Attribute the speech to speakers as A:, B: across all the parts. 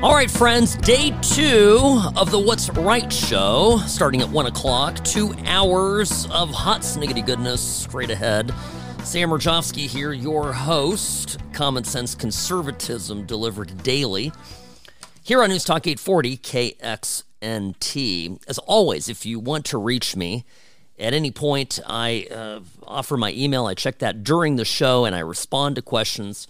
A: All right, friends, day two of the What's Right show, starting at one o'clock. Two hours of hot sniggity goodness straight ahead. Sam Mirejovsky here, your host. Common sense conservatism delivered daily here on News Talk 840 KXNT. As always, if you want to reach me at any point, I uh, offer my email. I check that during the show and I respond to questions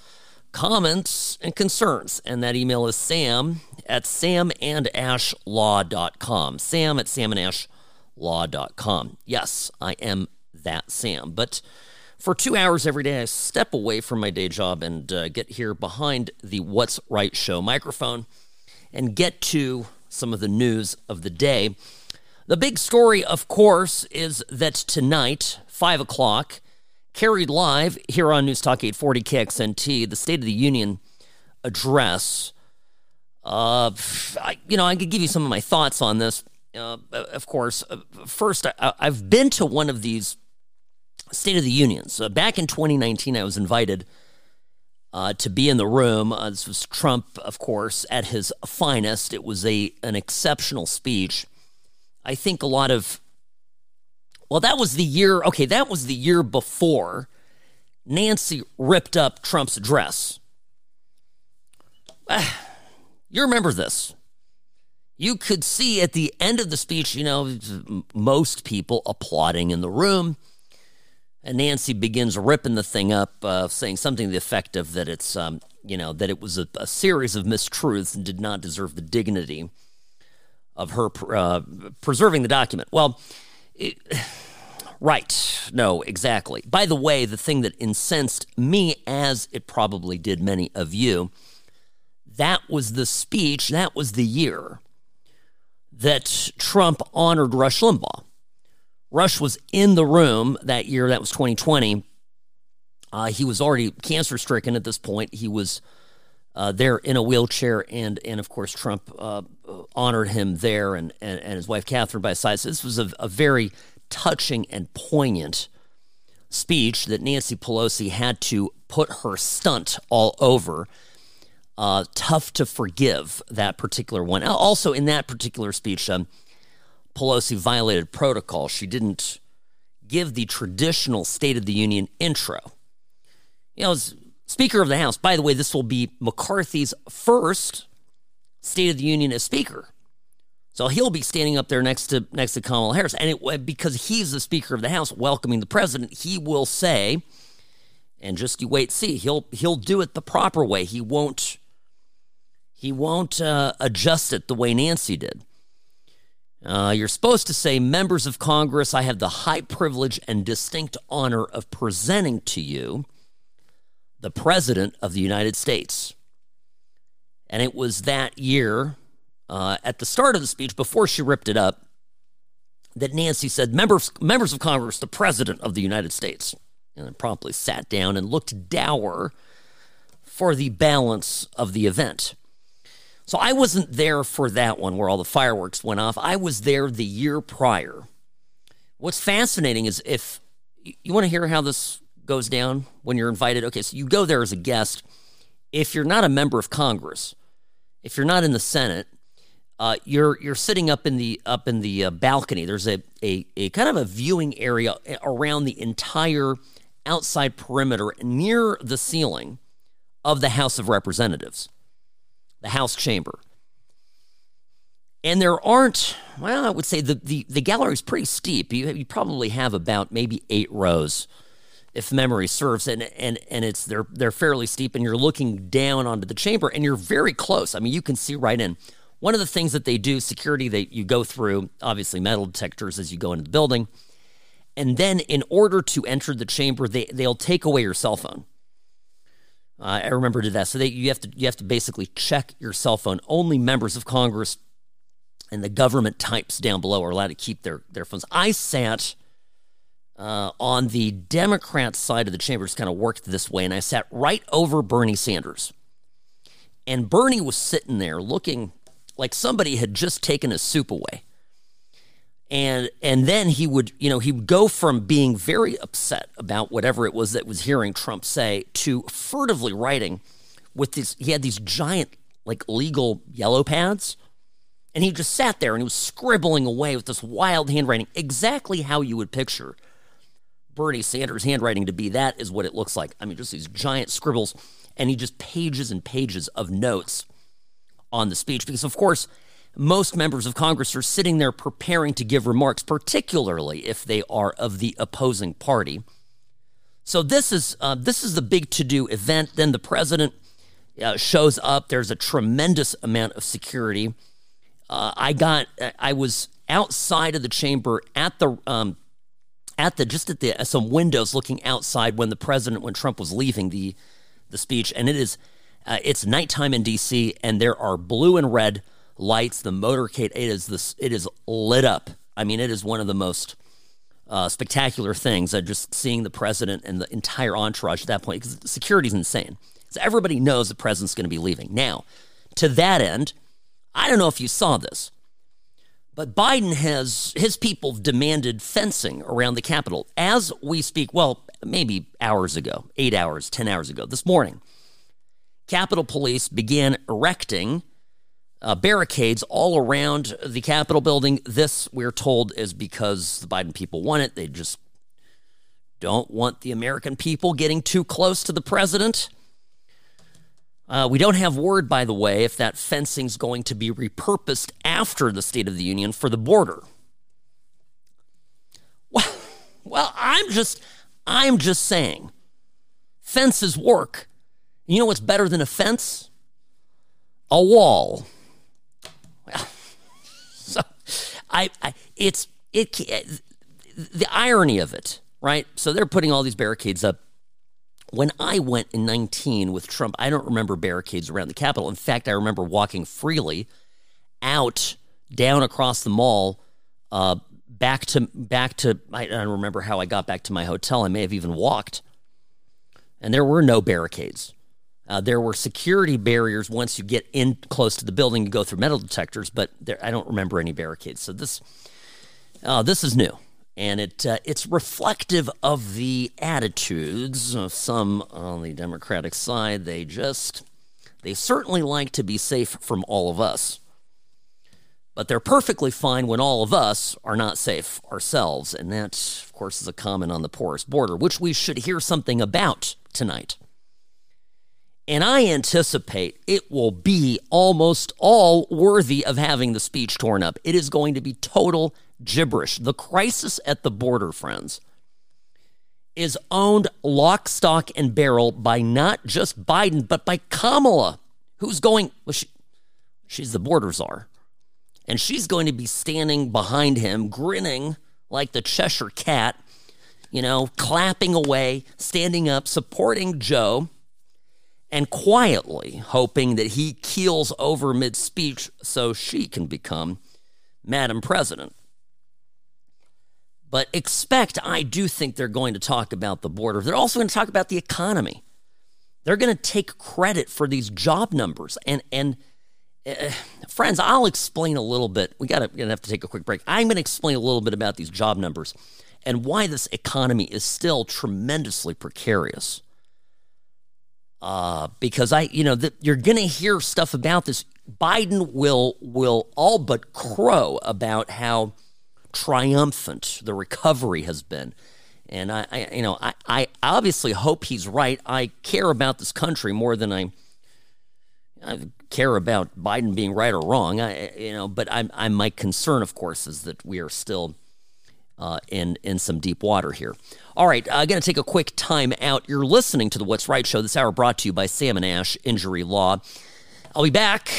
A: comments, and concerns. And that email is sam at samandashlaw.com. Sam at samandashlaw.com. Yes, I am that Sam. But for two hours every day, I step away from my day job and uh, get here behind the What's Right show microphone and get to some of the news of the day. The big story, of course, is that tonight, 5 o'clock, carried live here on News Talk 840 KXNT, the State of the Union address. Uh, I, you know, I could give you some of my thoughts on this. Uh, of course, uh, first, I, have been to one of these State of the Unions. Uh, back in 2019, I was invited uh, to be in the room. Uh, this was Trump, of course, at his finest. It was a an exceptional speech. I think a lot of well, that was the year, okay, that was the year before Nancy ripped up Trump's dress. You remember this. You could see at the end of the speech, you know, most people applauding in the room. And Nancy begins ripping the thing up, uh, saying something to the effect of that it's, um, you know, that it was a, a, series of mistruths and did not deserve the dignity of her uh, preserving the document. Well, it, right. No, exactly. By the way, the thing that incensed me, as it probably did many of you, that was the speech, that was the year that Trump honored Rush Limbaugh. Rush was in the room that year, that was 2020. Uh, he was already cancer stricken at this point. He was uh, there in a wheelchair, and and of course Trump uh, honored him there, and, and, and his wife Kathryn by his side. So this was a, a very touching and poignant speech that Nancy Pelosi had to put her stunt all over. Uh, tough to forgive that particular one. Also, in that particular speech, um, Pelosi violated protocol. She didn't give the traditional State of the Union intro. You know, Speaker of the House, by the way, this will be McCarthy's first State of the Union as Speaker. So he'll be standing up there next to next to Kamala Harris, and it, because he's the Speaker of the House welcoming the president, he will say, and just you wait, see, he'll he'll do it the proper way. He won't he won't uh, adjust it the way Nancy did. Uh, you're supposed to say, members of Congress, I have the high privilege and distinct honor of presenting to you the President of the United States. And it was that year uh, at the start of the speech, before she ripped it up, that Nancy said, members, members of Congress, the President of the United States. And then promptly sat down and looked dour for the balance of the event. So I wasn't there for that one where all the fireworks went off. I was there the year prior. What's fascinating is if you want to hear how this goes down when you're invited, okay, so you go there as a guest. If you're not a member of Congress, if you're not in the Senate, uh, you're you're sitting up in the up in the uh, balcony. There's a, a a kind of a viewing area around the entire outside perimeter near the ceiling of the House of Representatives, the House chamber. And there aren't, well, I would say the, the, the gallery is pretty steep. You, you probably have about maybe eight rows, if memory serves, and, and, and it's they're, they're fairly steep, and you're looking down onto the chamber, and you're very close. I mean, you can see right in. One of the things that they do, security, that you go through, obviously metal detectors as you go into the building. And then in order to enter the chamber, they, they'll take away your cell phone. Uh, I remember did that. So they, you have to you have to basically check your cell phone. Only members of Congress and the government types down below are allowed to keep their, their phones. I sat uh, on the Democrat side of the chamber, just kind of worked this way, and I sat right over Bernie Sanders. And Bernie was sitting there looking like somebody had just taken his soup away. and and then he would you know he would go from being very upset about whatever it was that was hearing Trump say to furtively writing with these he had these giant like legal yellow pads and he just sat there and he was scribbling away with this wild handwriting exactly how you would picture Bernie Sanders handwriting to be that is what it looks like I mean just these giant scribbles and he just pages and pages of notes on the speech because of course most members of Congress are sitting there preparing to give remarks, particularly if they are of the opposing party. So this is uh, this is the big to do event. Then the president uh, shows up. There's a tremendous amount of security. Uh, I got I was outside of the chamber at the um, at the just at the some windows looking outside when the president when Trump was leaving the the speech, and it is uh, it's nighttime in D.C. and there are blue and red lights, the motorcade. It is this. It is lit up. I mean, it is one of the most uh, spectacular things. Uh, just seeing the president and the entire entourage at that point, because security is insane. So everybody knows the president's going to be leaving. Now, to that end, I don't know if you saw this, but Biden has his people demanded fencing around the Capitol as we speak. Well, maybe hours ago, eight hours, ten hours ago, this morning. Capitol Police began erecting uh, barricades all around the Capitol building. This, we're told, is because the Biden people want it. They just don't want the American people getting too close to the president. Uh, we don't have word, by the way, if that fencing's going to be repurposed after the State of the Union for the border. Well, well, I'm just, I'm just saying, fences work. You know what's better than a fence? A wall. Well, so I, I it's it the irony of it, right? So they're putting all these barricades up. When I went in 19 with Trump, I don't remember barricades around the Capitol. In fact, I remember walking freely out down across the mall uh, back to back to I don't remember how I got back to my hotel. I may have even walked. And there were no barricades. Uh, there were security barriers once you get in close to the building You go through metal detectors, but there, I don't remember any barricades. So this uh, this is new, and it uh, it's reflective of the attitudes of some on the Democratic side. They just they certainly like to be safe from all of us, but they're perfectly fine when all of us are not safe ourselves, and that, of course, is a comment on the porous border, which we should hear something about tonight. And I anticipate it will be almost all worthy of having the speech torn up. It is going to be total gibberish. The crisis at the border, friends, is owned lock, stock, and barrel by not just Biden, but by Kamala, who's going, well, she, she's the border czar. And she's going to be standing behind him, grinning like the Cheshire cat, you know, clapping away, standing up, supporting Joe and quietly hoping that he keels over mid speech so she can become Madam President. But expect, I do think they're going to talk about the border. They're also going to talk about the economy. They're going to take credit for these job numbers. And, and uh, friends, I'll explain a little bit. We got to have to take a quick break. I'm going to explain a little bit about these job numbers and why this economy is still tremendously precarious uh, because I, you know, the, you're going to hear stuff about this. Biden will will all but crow about how triumphant the recovery has been, and I, I you know, I, I obviously hope he's right. I care about this country more than I, I care about Biden being right or wrong. I, you know, but I'm, I'm my concern, of course, is that we are still uh, in in some deep water here. All right, I'm going to take a quick time out. You're listening to the What's Right show this hour, brought to you by Sam and Ash Injury Law. I'll be back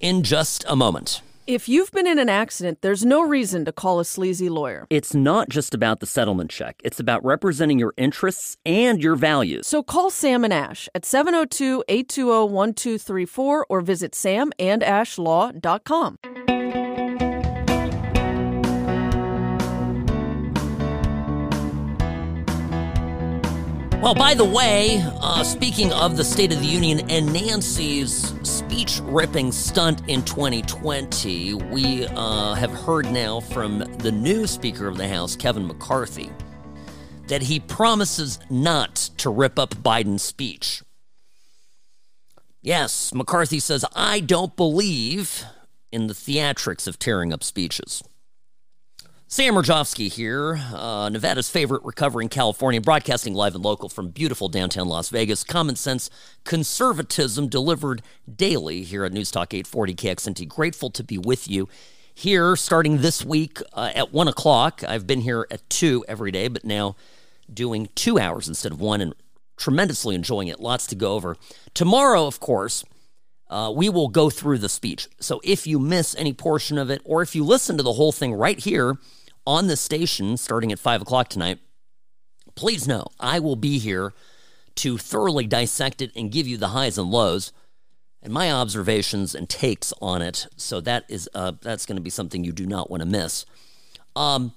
A: in just a moment.
B: If you've been in an accident, there's no reason to call a sleazy lawyer.
A: It's not just about the settlement check, it's about representing your interests and your values.
B: So call Sam and Ash at 702 820 1234 or visit samandashlaw.com.
A: Well, by the way, uh, speaking of the State of the Union and Nancy's speech ripping stunt in 2020, we uh, have heard now from the new Speaker of the House, Kevin McCarthy, that he promises not to rip up Biden's speech. Yes, McCarthy says, I don't believe in the theatrics of tearing up speeches. Sam Mirejovsky here, uh, Nevada's favorite recovering Californian, broadcasting live and local from beautiful downtown Las Vegas. Common sense conservatism delivered daily here at News Talk 840 KXNT. Grateful to be with you here starting this week uh, at 1 o'clock. I've been here at 2 every day, but now doing two hours instead of one and tremendously enjoying it. Lots to go over. Tomorrow, of course, uh, we will go through the speech. So if you miss any portion of it, or if you listen to the whole thing right here, on the station starting at 5 o'clock tonight, please know I will be here to thoroughly dissect it and give you the highs and lows and my observations and takes on it. So that is uh, that's going to be something you do not want to miss. Um,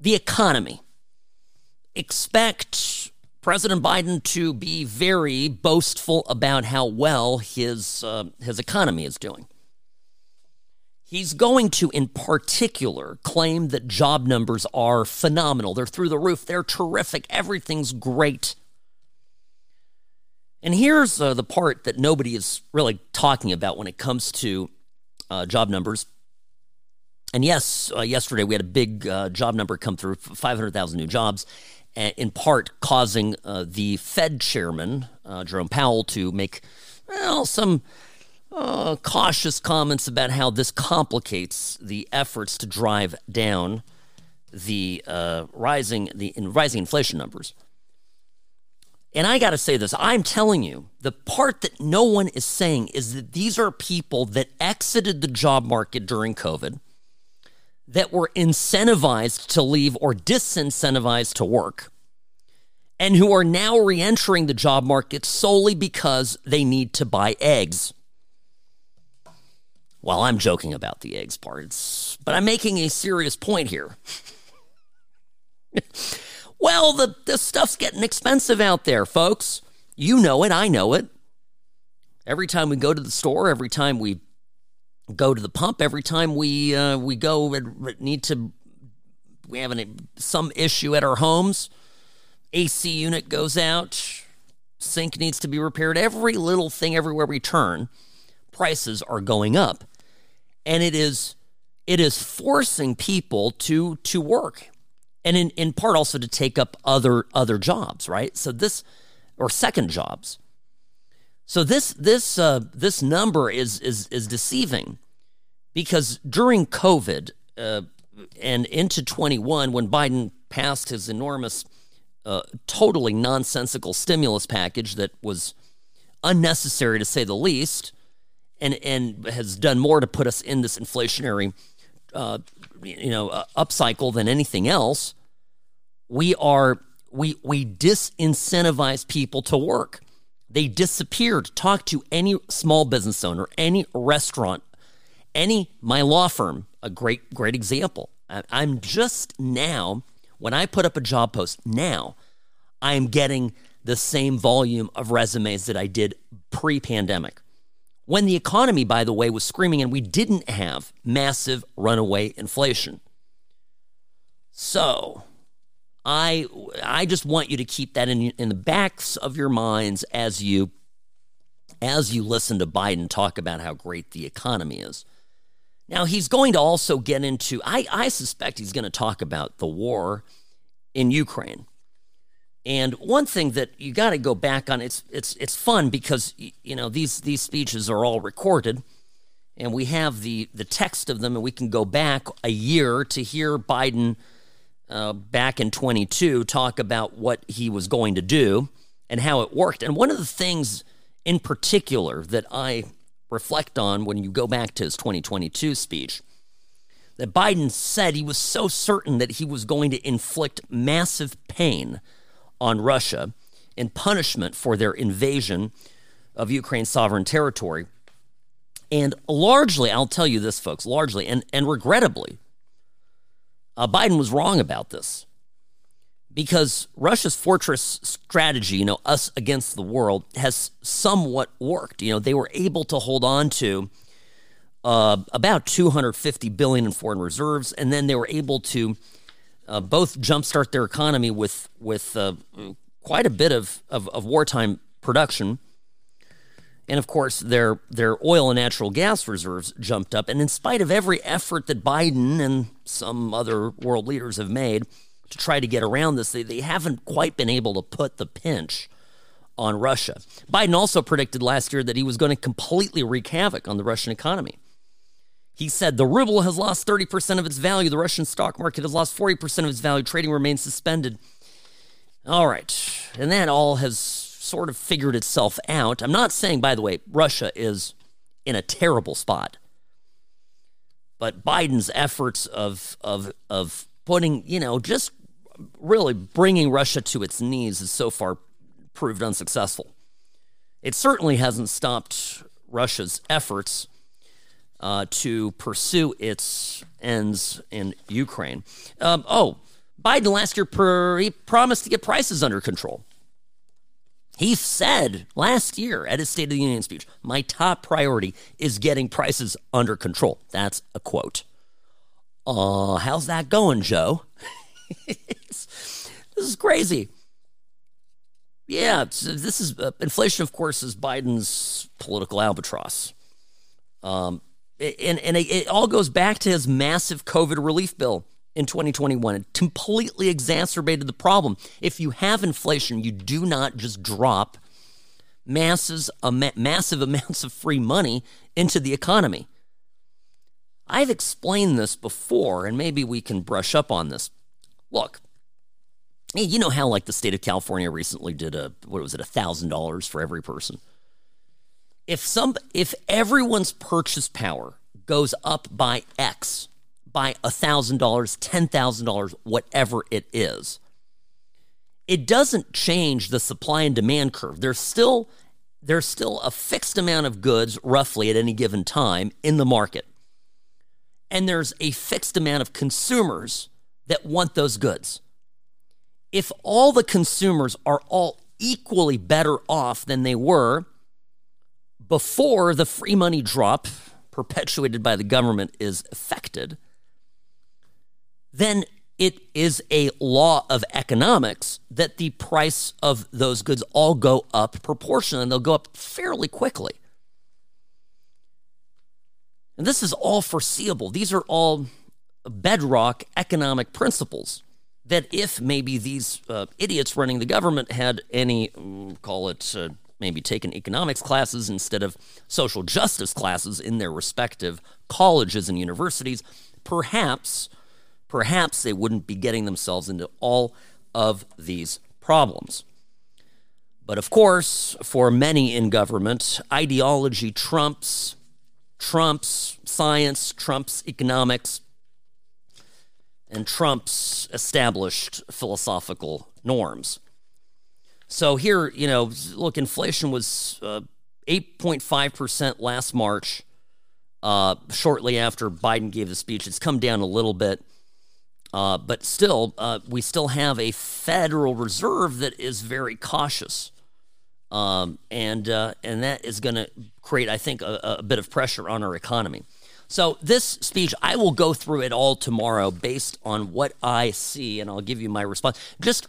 A: the economy. Expect President Biden to be very boastful about how well his uh, his economy is doing. He's going to, in particular, claim that job numbers are phenomenal. They're through the roof. They're terrific. Everything's great. And here's uh, the part that nobody is really talking about when it comes to uh, job numbers. And yes, uh, yesterday we had a big uh, job number come through 500,000 new jobs, in part causing uh, the Fed chairman, uh, Jerome Powell, to make well, some uh, cautious comments about how this complicates the efforts to drive down the uh, rising the rising inflation numbers. And I got to say this I'm telling you, the part that no one is saying is that these are people that exited the job market during COVID, that were incentivized to leave or disincentivized to work, and who are now reentering the job market solely because they need to buy eggs. Well, I'm joking about the eggs parts, but I'm making a serious point here. well, the, the stuff's getting expensive out there, folks. You know it, I know it. Every time we go to the store, every time we go to the pump, every time we uh, we go and need to we have an, some issue at our homes, AC unit goes out, sink needs to be repaired. Every little thing, everywhere we turn, prices are going up and it is it is forcing people to to work and in, in part also to take up other other jobs right? So this or second jobs. So this this uh, this number is is is deceiving because during covid uh, and into 21 when biden passed his enormous uh, totally nonsensical stimulus package that was unnecessary to say the least and and has done more to put us in this inflationary, uh, you know, uh, upcycle than anything else. We are we we disincentivize people to work. They disappeared. Talk to any small business owner, any restaurant, any my law firm. A great great example. I'm just now when I put up a job post now, I am getting the same volume of resumes that I did pre-pandemic when the economy, by the way, was screaming and we didn't have massive runaway inflation. So, I I just want you to keep that in in the backs of your minds as you as you listen to Biden talk about how great the economy is. Now he's going to also get into I, I suspect he's going to talk about the war in Ukraine. And one thing that you got to go back on it's it's it's fun because you know these these speeches are all recorded and we have the the text of them and we can go back a year to hear Biden uh, back in 22 talk about what he was going to do and how it worked. And one of the things in particular that I reflect on when you go back to his 2022 speech that Biden said he was so certain that he was going to inflict massive pain on Russia in punishment for their invasion of Ukraine's sovereign territory. And largely, I'll tell you this, folks, largely and, and regrettably, uh, Biden was wrong about this because Russia's fortress strategy, you know, us against the world, has somewhat worked. You know, they were able to hold on to uh, about 250 billion in foreign reserves, and then they were able to uh, both jumpstart their economy with with uh, quite a bit of, of, of wartime production. And of course, their their oil and natural gas reserves jumped up. And in spite of every effort that Biden and some other world leaders have made, to try to get around this. They, they haven't quite been able to put the pinch on Russia. Biden also predicted last year that he was going to completely wreak havoc on the Russian economy. He said the ruble has lost 30% of its value. The Russian stock market has lost 40% of its value. Trading remains suspended. All right. And that all has sort of figured itself out. I'm not saying, by the way, Russia is in a terrible spot. But Biden's efforts of, of, of putting, you know, just really bringing Russia to its knees has so far proved unsuccessful. It certainly hasn't stopped Russia's efforts uh, to pursue its ends in Ukraine. Um, oh, Biden last year per, he promised to get prices under control. He said last year at his State of the Union speech, my top priority is getting prices under control. That's a quote. Uh, how's that going, Joe? this is crazy. Yeah, this is uh, inflation. Of course, is Biden's political albatross, um, and and it, all goes back to his massive COVID relief bill in 2021. It completely exacerbated the problem. If you have inflation, you do not just drop masses, massive amounts of free money into the economy. I've explained this before, and maybe we can brush up on this. Look, you know how like the state of California recently did a what was it a thousand dollars for every person. If some if everyone's purchase power goes up by X, by a thousand dollars, ten thousand dollars, whatever it is, it doesn't change the supply and demand curve. There's still there's still a fixed amount of goods roughly at any given time in the market and there's a fixed amount of consumers that want those goods. If all the consumers are all equally better off than they were before the free money drop perpetuated by the government is effected, then it is a law of economics that the price of those goods all go up proportionally and they'll go up fairly quickly. And this is all foreseeable. These are all bedrock economic principles that if maybe these uh, idiots running the government had any, mm, call it, uh, maybe taken economics classes instead of social justice classes in their respective colleges and universities, perhaps, perhaps they wouldn't be getting themselves into all of these problems. But of course, for many in government, ideology trumps Trump's science, Trump's economics, and Trump's established philosophical norms. So here, you know, look, inflation was uh, 8.5% last March, uh, shortly after Biden gave the speech. It's come down a little bit. Uh, but still, uh, we still have a Federal Reserve that is very cautious. Um, and uh, and that is going to create, I think, a, a bit of pressure on our economy. So this speech, I will go through it all tomorrow based on what I see, and I'll give you my response. Just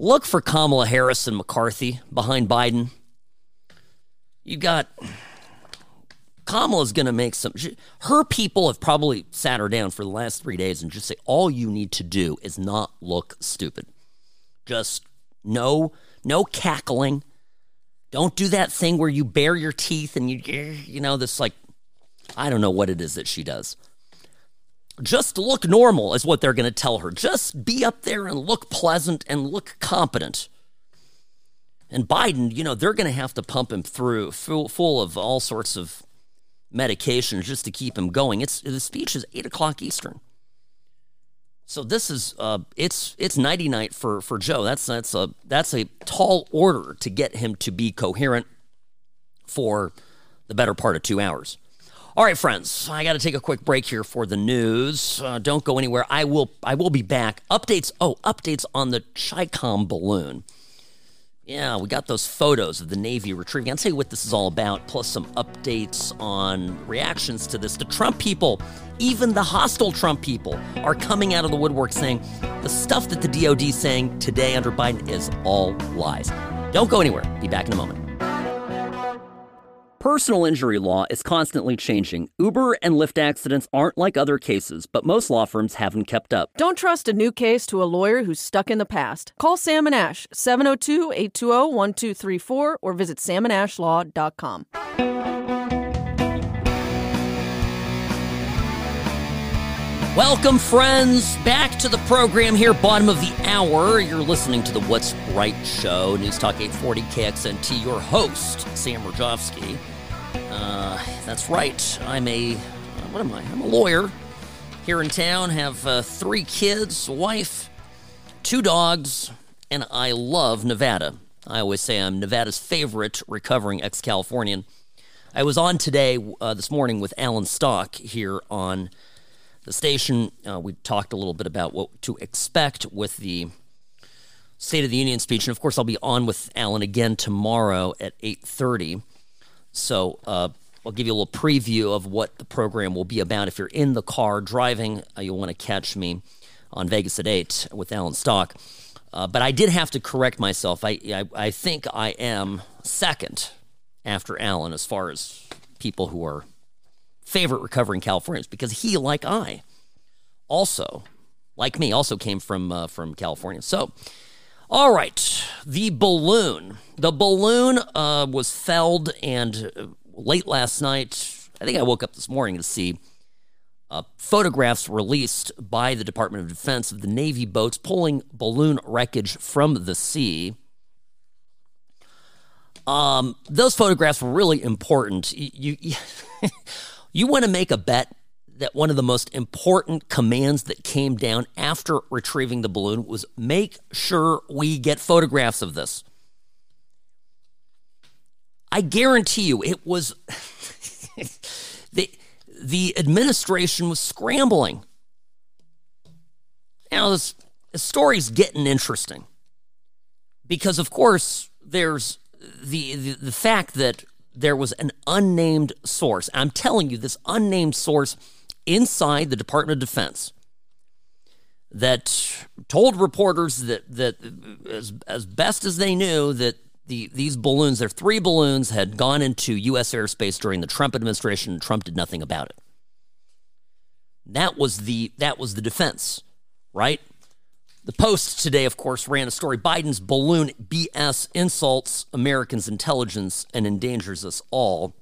A: look for Kamala Harris and McCarthy behind Biden. You got Kamala's going to make some. Her people have probably sat her down for the last three days and just say, all you need to do is not look stupid. Just no, no cackling, don't do that thing where you bare your teeth and you, you know, this like, I don't know what it is that she does. Just look normal is what they're going to tell her. Just be up there and look pleasant and look competent. And Biden, you know, they're going to have to pump him through full, full of all sorts of medications just to keep him going. It's the speech is eight o'clock Eastern. So this is uh, it's it's nighty night for for Joe. That's that's a that's a tall order to get him to be coherent for the better part of two hours. All right, friends, I got to take a quick break here for the news. Uh, don't go anywhere. I will. I will be back. Updates. Oh, updates on the Chicom balloon. Yeah, we got those photos of the Navy retrieving. I'll tell you what this is all about, plus some updates on reactions to this. The Trump people, even the hostile Trump people, are coming out of the woodwork saying the stuff that the DOD is saying today under Biden is all lies. Don't go anywhere. Be back in a moment. Personal injury law is constantly changing. Uber and Lyft accidents aren't like other cases, but most law firms haven't kept up.
B: Don't trust a new case to a lawyer who's stuck in the past. Call Sam and Ash, 702 820 1234, or visit samandashlaw.com.
A: Welcome, friends, back to the program here, bottom of the hour. You're listening to the What's Right Show, News Talk 840 KXNT. Your host, Sam Mirejovsky. Uh, that's right. I'm a, what am I? I'm a lawyer here in town, have uh, three kids, wife, two dogs, and I love Nevada. I always say I'm Nevada's favorite recovering ex Californian. I was on today, uh, this morning, with Alan Stock here on the station. Uh, we talked a little bit about what to expect with the State of the Union speech, and of course, I'll be on with Alan again tomorrow at eight thirty. So uh, I'll give you a little preview of what the program will be about. If you're in the car driving, uh, you'll want to catch me on Vegas at eight with Alan Stock. Uh, but I did have to correct myself. I, I I think I am second after Alan as far as people who are favorite recovering Californians because he, like I, also, like me, also came from uh, from California. So, all right, the balloon. The balloon uh, was felled, and uh, late last night, I think I woke up this morning to see uh, photographs released by the Department of Defense of the Navy boats pulling balloon wreckage from the sea. Um, those photographs were really important. You, you You want to make a bet that one of the most important commands that came down after retrieving the balloon was make sure we get photographs of this. I guarantee you it was the the administration was scrambling. Now this, this story's getting interesting. Because of course there's the, the the fact that there was an unnamed source. I'm telling you, this unnamed source inside the Department of Defense that told reporters that that as, as best as they knew that the these balloons, their three balloons, had gone into U.S. airspace during the Trump administration, and Trump did nothing about it. That was the that was the defense, right? The Post today, of course, ran a story Biden's balloon BS insults Americans' intelligence and endangers us all.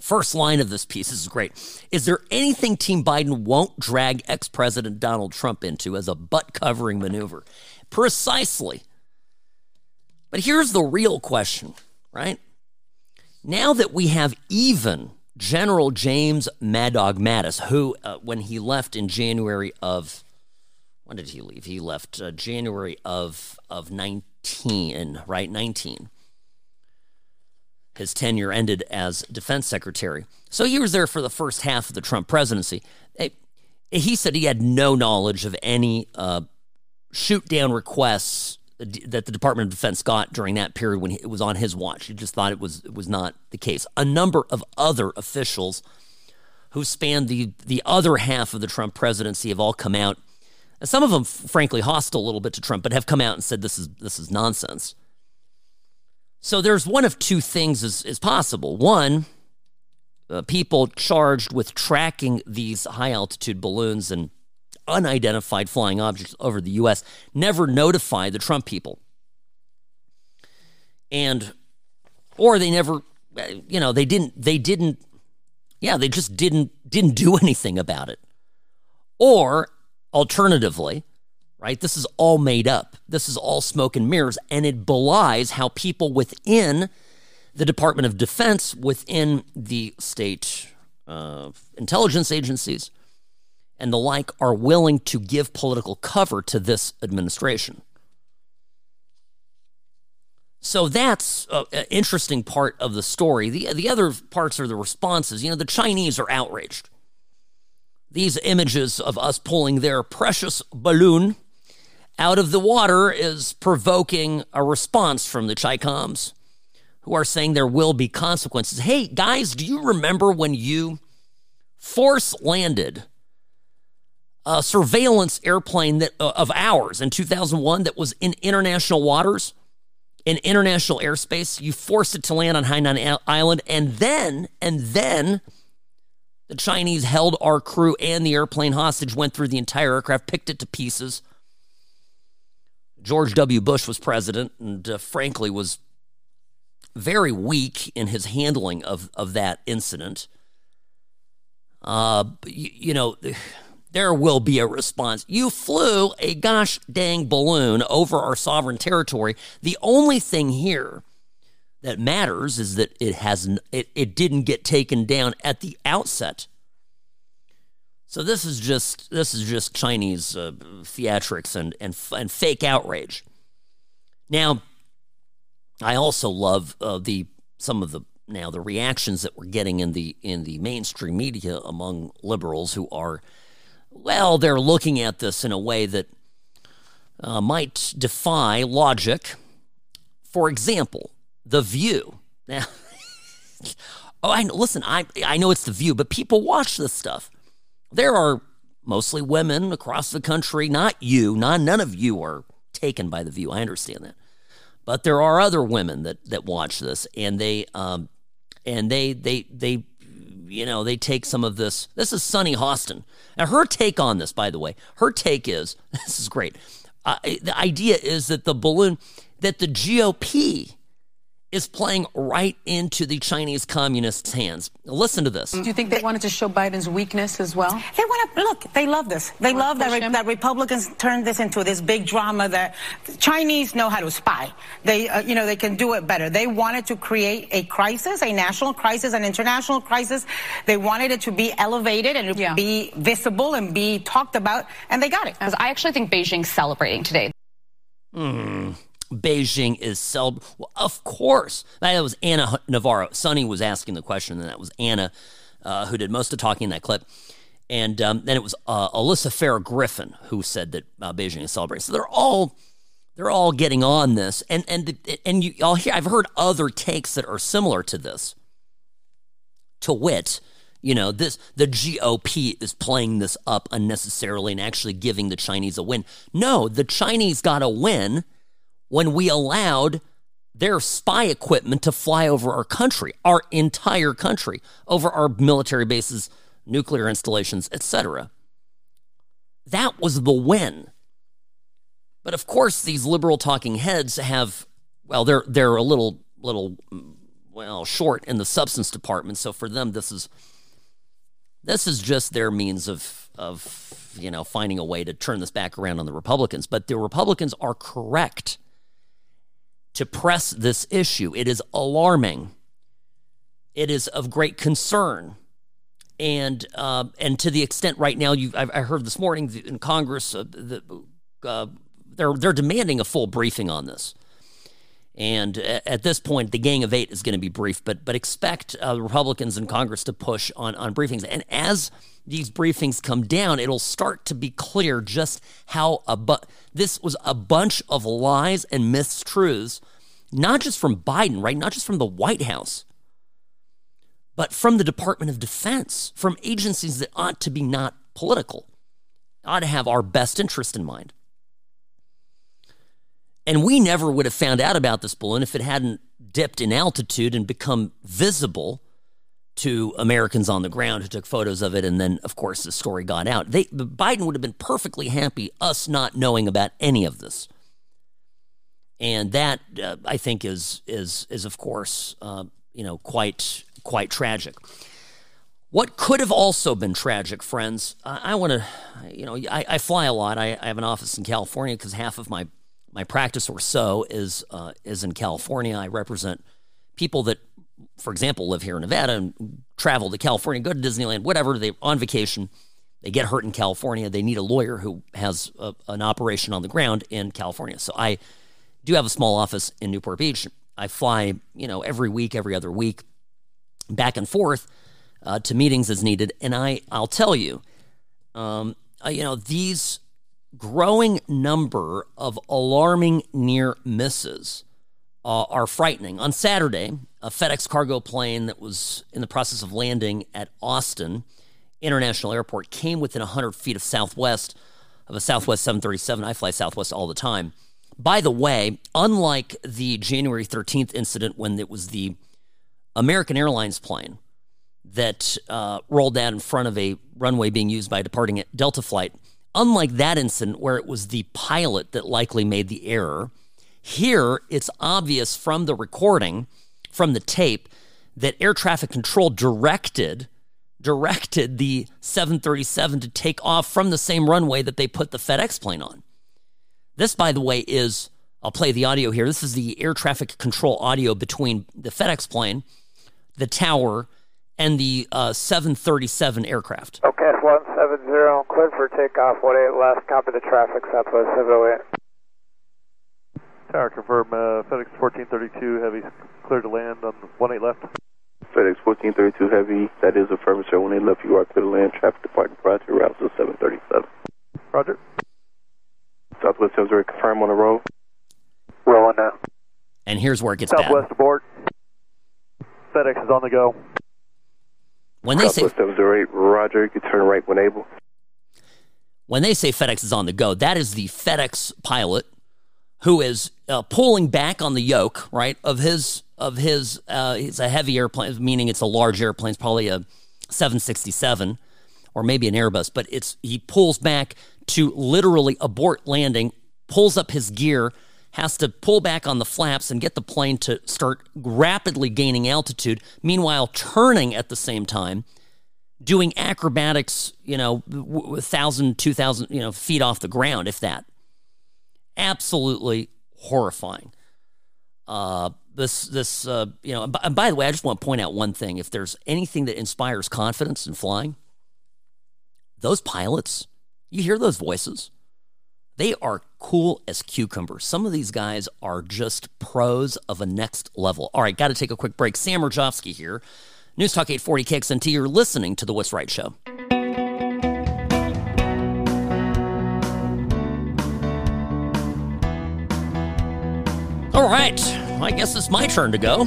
A: First line of this piece this is great. Is there anything Team Biden won't drag ex President Donald Trump into as a butt covering maneuver? Precisely. But here's the real question, right? Now that we have even General James Mad Dog Mattis, who, uh, when he left in January of when did he leave? He left uh, January of of 19, right? 19. His tenure ended as defense secretary. So he was there for the first half of the Trump presidency. He said he had no knowledge of any uh, shoot down requests that the Department of Defense got during that period when it was on his watch. He just thought it was it was not the case. A number of other officials who spanned the the other half of the Trump presidency have all come out some of them, frankly, hostile a little bit to Trump, but have come out and said this is this is nonsense. So there's one of two things is, is possible. One, uh, people charged with tracking these high altitude balloons and unidentified flying objects over the U.S. never notify the Trump people, and or they never, uh, you know, they didn't they didn't, yeah, they just didn't didn't do anything about it, or Alternatively, right, this is all made up. This is all smoke and mirrors, and it belies how people within the Department of Defense, within the state uh, intelligence agencies, and the like are willing to give political cover to this administration. So that's uh, an interesting part of the story. The, the other parts are the responses. You know, the Chinese are outraged. These images of us pulling their precious balloon out of the water is provoking a response from the Chicoms who are saying there will be consequences. Hey, guys, do you remember when you force landed a surveillance airplane that, uh, of ours in 2001 that was in international waters? in international airspace. You forced it to land on Hainan Island, and then, and then the Chinese held our crew and the airplane hostage, went through the entire aircraft, picked it to pieces. George W. Bush was president, and uh, frankly was very weak in his handling of, of that incident. Uh, you, you know there will be a response. You flew a gosh dang balloon over our sovereign territory. The only thing here that matters is that it has it, it didn't get taken down at the outset. So this is just this is just Chinese uh, theatrics and and and fake outrage. Now, I also love uh, the some of the now the reactions that we're getting in the in the mainstream media among liberals who are well, they're looking at this in a way that uh, might defy logic. For example, The View. Now, oh, I listen. I I know it's The View, but people watch this stuff. There are mostly women across the country. Not you. Not none of you are taken by The View. I understand that, but there are other women that that watch this, and they um, and they they they you know, they take some of this. This is Sunny Hostin. Now, her take on this, by the way, her take is this is great. Uh, the idea is that the balloon, that the GOP is playing right into the Chinese communists' hands. Listen to this.
C: Do you think they wanted to show Biden's weakness as well?
D: They want to look. They love this. They love that, re- that Republicans turned this into this big drama. That Chinese know how to spy. They, uh, you know, they can do it better. They wanted to create a crisis, a national crisis, an international crisis. They wanted it to be elevated and yeah. be visible and be talked about, and they got it.
C: Because I actually think Beijing's celebrating today.
A: Hmm. Beijing is cel. Well, of course. That was Ana Navarro. Sunny was asking the question, and that was Ana uh, who did most of the talking in that clip. And um, then it was uh, Alyssa Farah Griffin who said that uh, Beijing is celebrating. So they're all they're all getting on this, and and and you all hear. I've heard other takes that are similar to this. To wit, you know this the GOP is playing this up unnecessarily and actually giving the Chinese a win. No, the Chinese got a win when we allowed their spy equipment to fly over our country, our entire country, over our military bases, nuclear installations, etc. That was the win. But of course, these liberal talking heads have, well, they're they're a little little well short in the substance department. So for them, this is this is just their means of of you know finding a way to turn this back around on the Republicans. But the Republicans are correct to press this issue. It is alarming. It is of great concern. And uh, and to the extent right now, you I, heard this morning in Congress, uh, the, uh, they're they're demanding a full briefing on this. And at this point, the Gang of Eight is going to be brief, but but expect uh, Republicans in Congress to push on on briefings. And as these briefings come down, it'll start to be clear just how a bu- this was a bunch of lies and mistruths, not just from Biden, right? Not just from the White House, but from the Department of Defense, from agencies that ought to be not political, ought to have our best interest in mind. And we never would have found out about this balloon if it hadn't dipped in altitude and become visible to Americans on the ground who took photos of it, and then, of course, the story got out. They, Biden would have been perfectly happy us not knowing about any of this, and that uh, I think is is is of course uh, you know quite quite tragic. What could have also been tragic, friends? I, I want to, you know, I, I, fly a lot. I, I, have an office in California because half of my my practice or so is uh, is in California. I represent people that for example, live here in Nevada and travel to California, go to Disneyland, whatever, they on vacation, they get hurt in California, they need a lawyer who has a, an operation on the ground in California. So I do have a small office in Newport Beach. I fly, you know, every week, every other week, back and forth uh, to meetings as needed. And I, I'll tell you, um, uh, you know, these growing number of alarming near misses uh, are frightening. On Saturday, a FedEx cargo plane that was in the process of landing at Austin International Airport came within 100 feet of Southwest of a Southwest 737. I fly Southwest all the time. By the way, unlike the January 13th incident when it was the American Airlines plane that uh, rolled down in front of a runway being used by a departing Delta flight, unlike that incident where it was the pilot that likely made the error, here it's obvious from the recording, from the tape, that air traffic control directed directed the 737 to take off from the same runway that they put the FedEx plane on. This, by the way, is I'll play the audio here. This is the air traffic control audio between the FedEx plane, the tower, and the uh, 737 aircraft.
E: Okay, 170, cleared for takeoff, 18 last, copy the traffic, Southwest 708.
F: Tower confirm, uh, FedEx 1432 Heavy cleared to land on 18 left.
G: FedEx 1432 Heavy, that is affirmative. When they left, you are clear to land. Traffic departing prior to route to 737.
F: Roger.
G: Southwest 70 confirm on the road.
E: Rolling now.
A: And here's where it gets
F: Southwest
A: bad.
F: aboard. FedEx is on the go.
A: When they say
G: Southwest 708, Roger, you can turn right when able.
A: when they say FedEx is on the go, that is the FedEx pilot who is uh, pulling back on the yoke, right, of his of his. Uh, it's a heavy airplane, meaning it's a large airplane. It's probably a 767 or maybe an Airbus, but it's he pulls back to literally abort landing, pulls up his gear, has to pull back on the flaps and get the plane to start rapidly gaining altitude. Meanwhile, turning at the same time doing acrobatics, you know, w- w- thousand, two thousand, you know, feet off the ground, if that. Absolutely horrifying. Uh, this, this, uh, you know, and by, and by the way, I just want to point out one thing. If there's anything that inspires confidence in flying, those pilots, you hear those voices. They are cool as cucumbers. Some of these guys are just pros of a next level. All right, got to take a quick break. Sam Mirejovsky here. News Talk 840 KXNT. You're listening to The What's Right Show. All right, I guess it's my turn to go.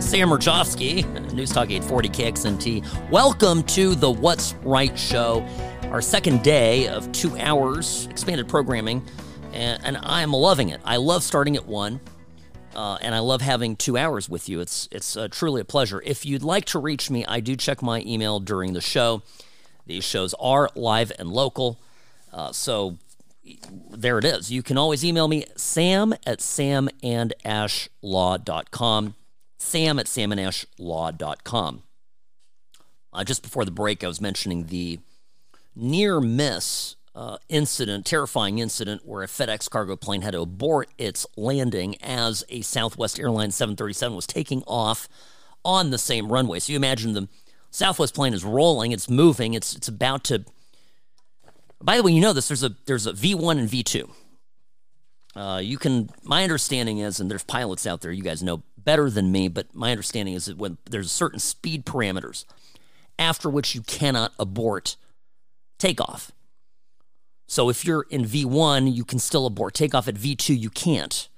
A: Sam Mirejovsky, News Talk 840 KXNT. Welcome to The What's Right Show, our second day of two hours expanded programming, and, and I am loving it. I love starting at one. Uh, and I love having two hours with you. It's it's uh, truly a pleasure. If you'd like to reach me, I do check my email during the show. These shows are live and local, uh, so there it is. You can always email me, sam at samandashlaw.com, sam at samandashlaw.com. Uh, just before the break, I was mentioning the near miss uh, incident, terrifying incident, where a FedEx cargo plane had to abort its landing as a Southwest Airlines 737 was taking off on the same runway. So you imagine the Southwest plane is rolling, it's moving, it's it's about to. By the way, you know this. There's a there's a V1 and V2. Uh, you can. My understanding is, and there's pilots out there. You guys know better than me, but my understanding is that when there's certain speed parameters after which you cannot abort takeoff. So if you're in V1, you can still abort takeoff. At V2, you can't.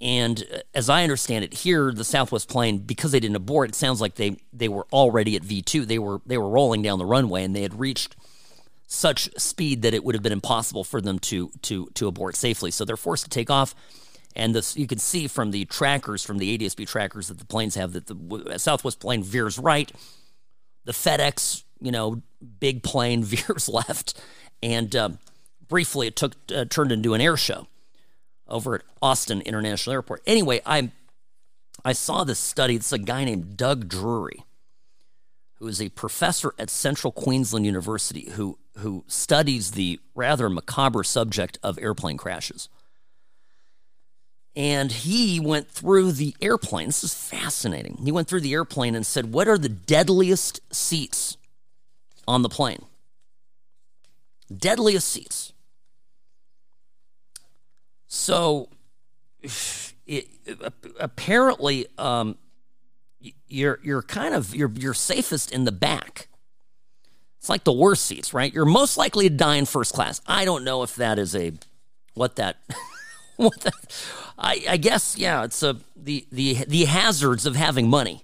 A: And uh, as I understand it, here the Southwest plane, because they didn't abort, it sounds like they they were already at V2. They were they were rolling down the runway and they had reached such speed that it would have been impossible for them to to to abort safely. So they're forced to take off. And this, you can see from the trackers, from the ADSB trackers that the planes have, that the Southwest plane veers right. The FedEx, you know, big plane veers left and um, briefly it took uh, turned into an air show over at Austin International Airport. Anyway, I I saw this study. It's a guy named Doug Drury, who is a professor at Central Queensland University, who who studies the rather macabre subject of airplane crashes. And he went through the airplane. This is fascinating. He went through the airplane and said, "What are the deadliest seats on the plane?" deadliest seats. So it, apparently um, you're you're kind of you're you're safest in the back. It's like the worst seats, right? You're most likely to die in first class. I don't know if that is a what that what that I, I guess yeah, it's a the the the hazards of having money.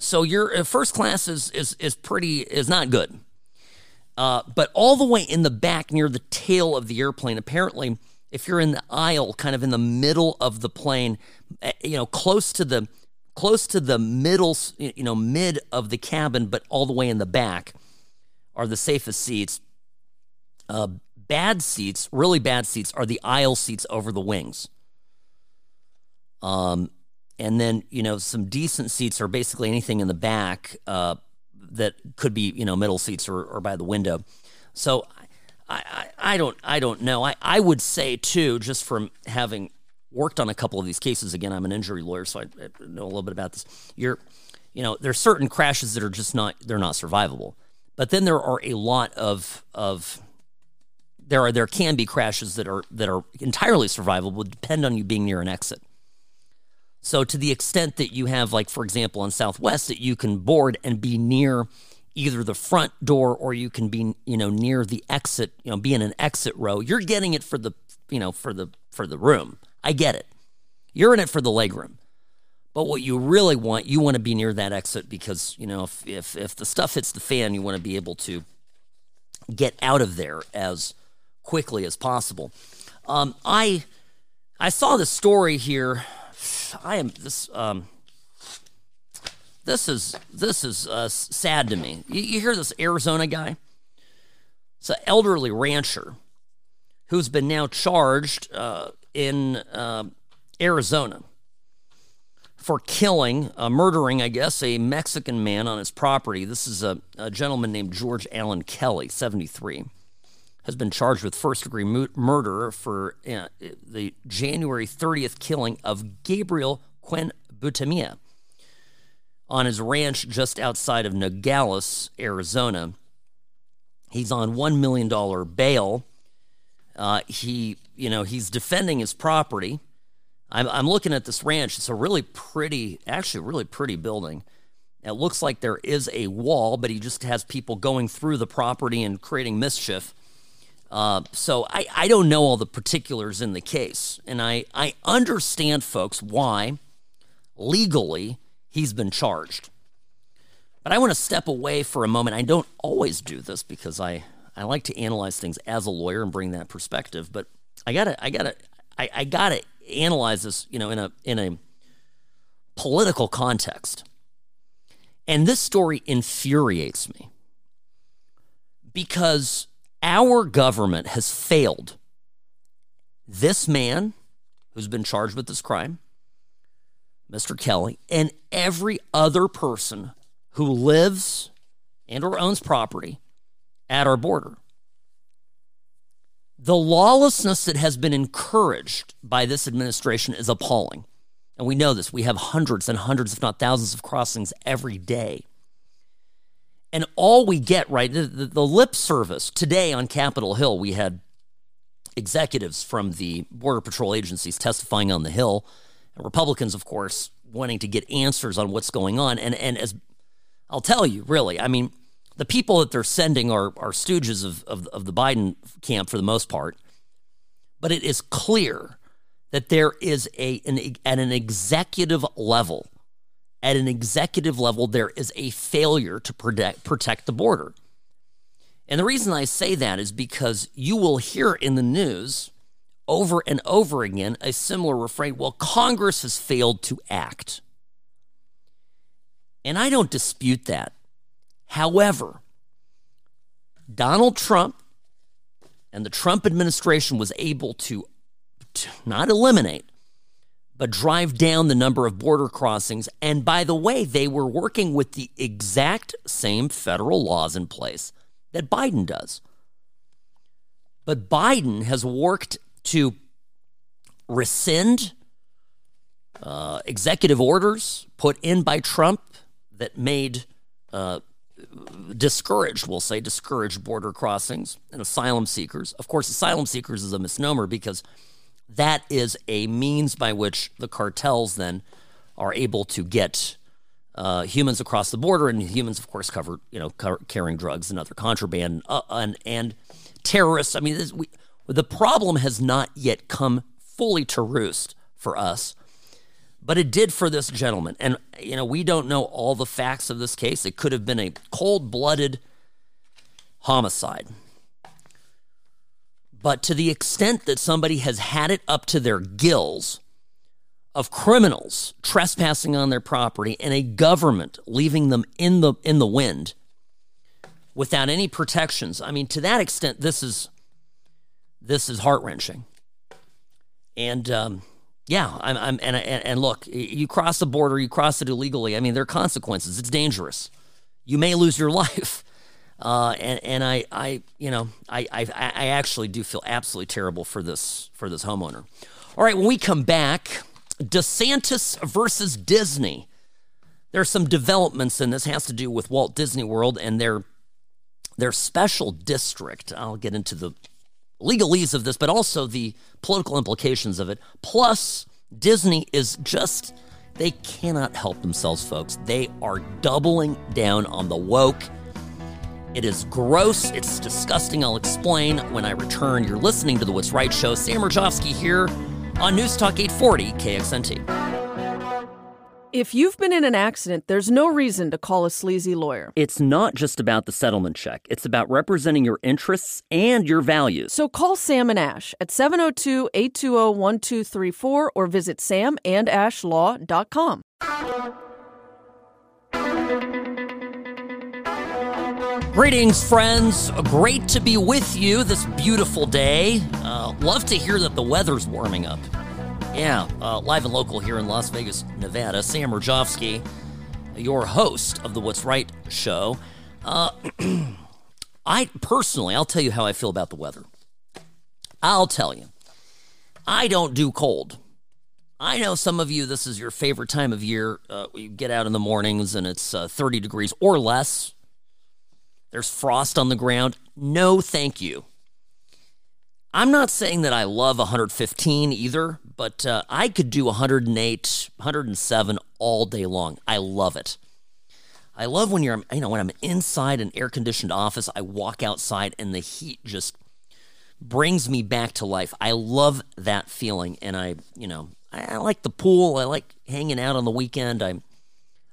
A: So your uh, first class is is is pretty is not good. Uh, but all the way in the back near the tail of the airplane, apparently, if you're in the aisle, kind of in the middle of the plane, eh, you know, close to the close to the middle, you know, mid of the cabin, but all the way in the back, are the safest seats. Uh, bad seats, really bad seats, are the aisle seats over the wings. Um, and then you know some decent seats are basically anything in the back. Uh, that could be you know middle seats or, or by the window. So I, I, I don't I don't know. I, I would say too, just from having worked on a couple of these cases. Again, I'm an injury lawyer, so I, I know a little bit about this. You're you know there's certain crashes that are just not they're not survivable. But then there are a lot of of there are there can be crashes that are that are entirely survivable. Depend on you being near an exit. So, to the extent that you have, like, for example, on Southwest, that you can board and be near either the front door or you can be, you know, near the exit, you know, be in an exit row, you're getting it for the, you know, for the, for the room. I get it. You're in it for the leg room. But what you really want, you want to be near that exit because, you know, if, if, if the stuff hits the fan, you want to be able to get out of there as quickly as possible. Um, I, I saw the story here I am this. Um, this is this is uh, sad to me. You, you, hear this Arizona guy? It's an elderly rancher who's been now charged uh, in uh, Arizona for killing, uh, murdering, I guess, a Mexican man on his property. This is a, a gentleman named George Allen Kelly, 73 has been charged with first degree murder for uh, the January 30th killing of Gabriel Cuen Buitimea on his ranch just outside of Nogales, Arizona. He's on $1 million bail. Uh, he, you know, he's defending his property. I'm, I'm looking at this ranch. It's a really pretty, actually, really pretty building. It looks like there is a wall, but he just has people going through the property and creating mischief. Uh, so I, I don't know all the particulars in the case. And I, I understand, folks, why legally he's been charged. But I want to step away for a moment. I don't always do this because I, I like to analyze things as a lawyer and bring that perspective. But I gotta I gotta I, I gotta analyze this, you know, in a in a political context. And this story infuriates me because our government has failed this man who's been charged with this crime, Mr. Kelly, and every other person who lives and or owns property at our border. The lawlessness that has been encouraged by this administration is appalling. And we know this. We have hundreds and hundreds, if not thousands, of crossings every day. And all we get, right, the, the, lip service today on Capitol Hill, we had executives from the Border Patrol agencies testifying on the Hill, and Republicans, of course, wanting to get answers on what's going on. And, and as I'll tell you, really, I mean, the people that they're sending are, are stooges of, of, of the Biden camp for the most part. But it is clear that there is a an, at an executive level at an executive level, there is a failure to protect, protect the border. And the reason I say that is because you will hear in the news over and over again a similar refrain well, Congress has failed to act. And I don't dispute that. However, Donald Trump and the Trump administration was able to, to not eliminate, but drive down the number of border crossings. And by the way, they were working with the exact same federal laws in place that Biden does. But Biden has worked to rescind uh, executive orders put in by Trump that made uh, discouraged, we'll say, discouraged border crossings and asylum seekers. Of course, asylum seekers is a misnomer because that is a means by which the cartels then are able to get uh, humans across the border, and humans, of course, cover you know cover, carrying drugs and other contraband uh, and and terrorists. I mean, this, we, the problem has not yet come fully to roost for us, but it did for this gentleman. And you know, we don't know all the facts of this case. It could have been a cold-blooded homicide. But to the extent that somebody has had it up to their gills of criminals trespassing on their property and a government leaving them in the in the wind without any protections. I mean, to that extent, this is this is heart wrenching. And um, yeah, I'm, I'm and, and and look, you cross the border, you cross it illegally. I mean, there are consequences. It's dangerous. You may lose your life. Uh, and and I, I you know I, I I actually do feel absolutely terrible for this for this homeowner. All right, when we come back, DeSantis versus Disney. There are some developments, and this has to do with Walt Disney World and their their special district. I'll get into the legalese of this, but also the political implications of it. Plus, Disney is just they cannot help themselves, folks. They are doubling down on the woke. It is gross. It's disgusting. I'll explain when I return. You're listening to the What's Right show. Sam Mirejovsky here on News Talk 840 KXNT.
B: If you've been in an accident, there's no reason to call a sleazy lawyer.
A: It's not just about the settlement check, it's about representing your interests and your values.
B: So call Sam and Ash at 702 820 1234 or visit samandashlaw.com.
A: Greetings, friends. Great to be with you this beautiful day. Uh, love to hear that the weather's warming up. Yeah, uh, live and local here in Las Vegas, Nevada. Sam Mirejovsky, your host of the What's Right show. Uh, I personally, I'll tell you how I feel about the weather. I'll tell you. I don't do cold. I know some of you, this is your favorite time of year. Uh, you get out in the mornings and it's uh, 30 degrees or less there's frost on the ground. No, thank you. I'm not saying that I love 115 either, but uh, I could do 108, 107 all day long. I love it. I love when you're, you know, when I'm inside an air conditioned office, I walk outside and the heat just brings me back to life. I love that feeling. And I, you know, I, I like the pool. I like hanging out on the weekend. I,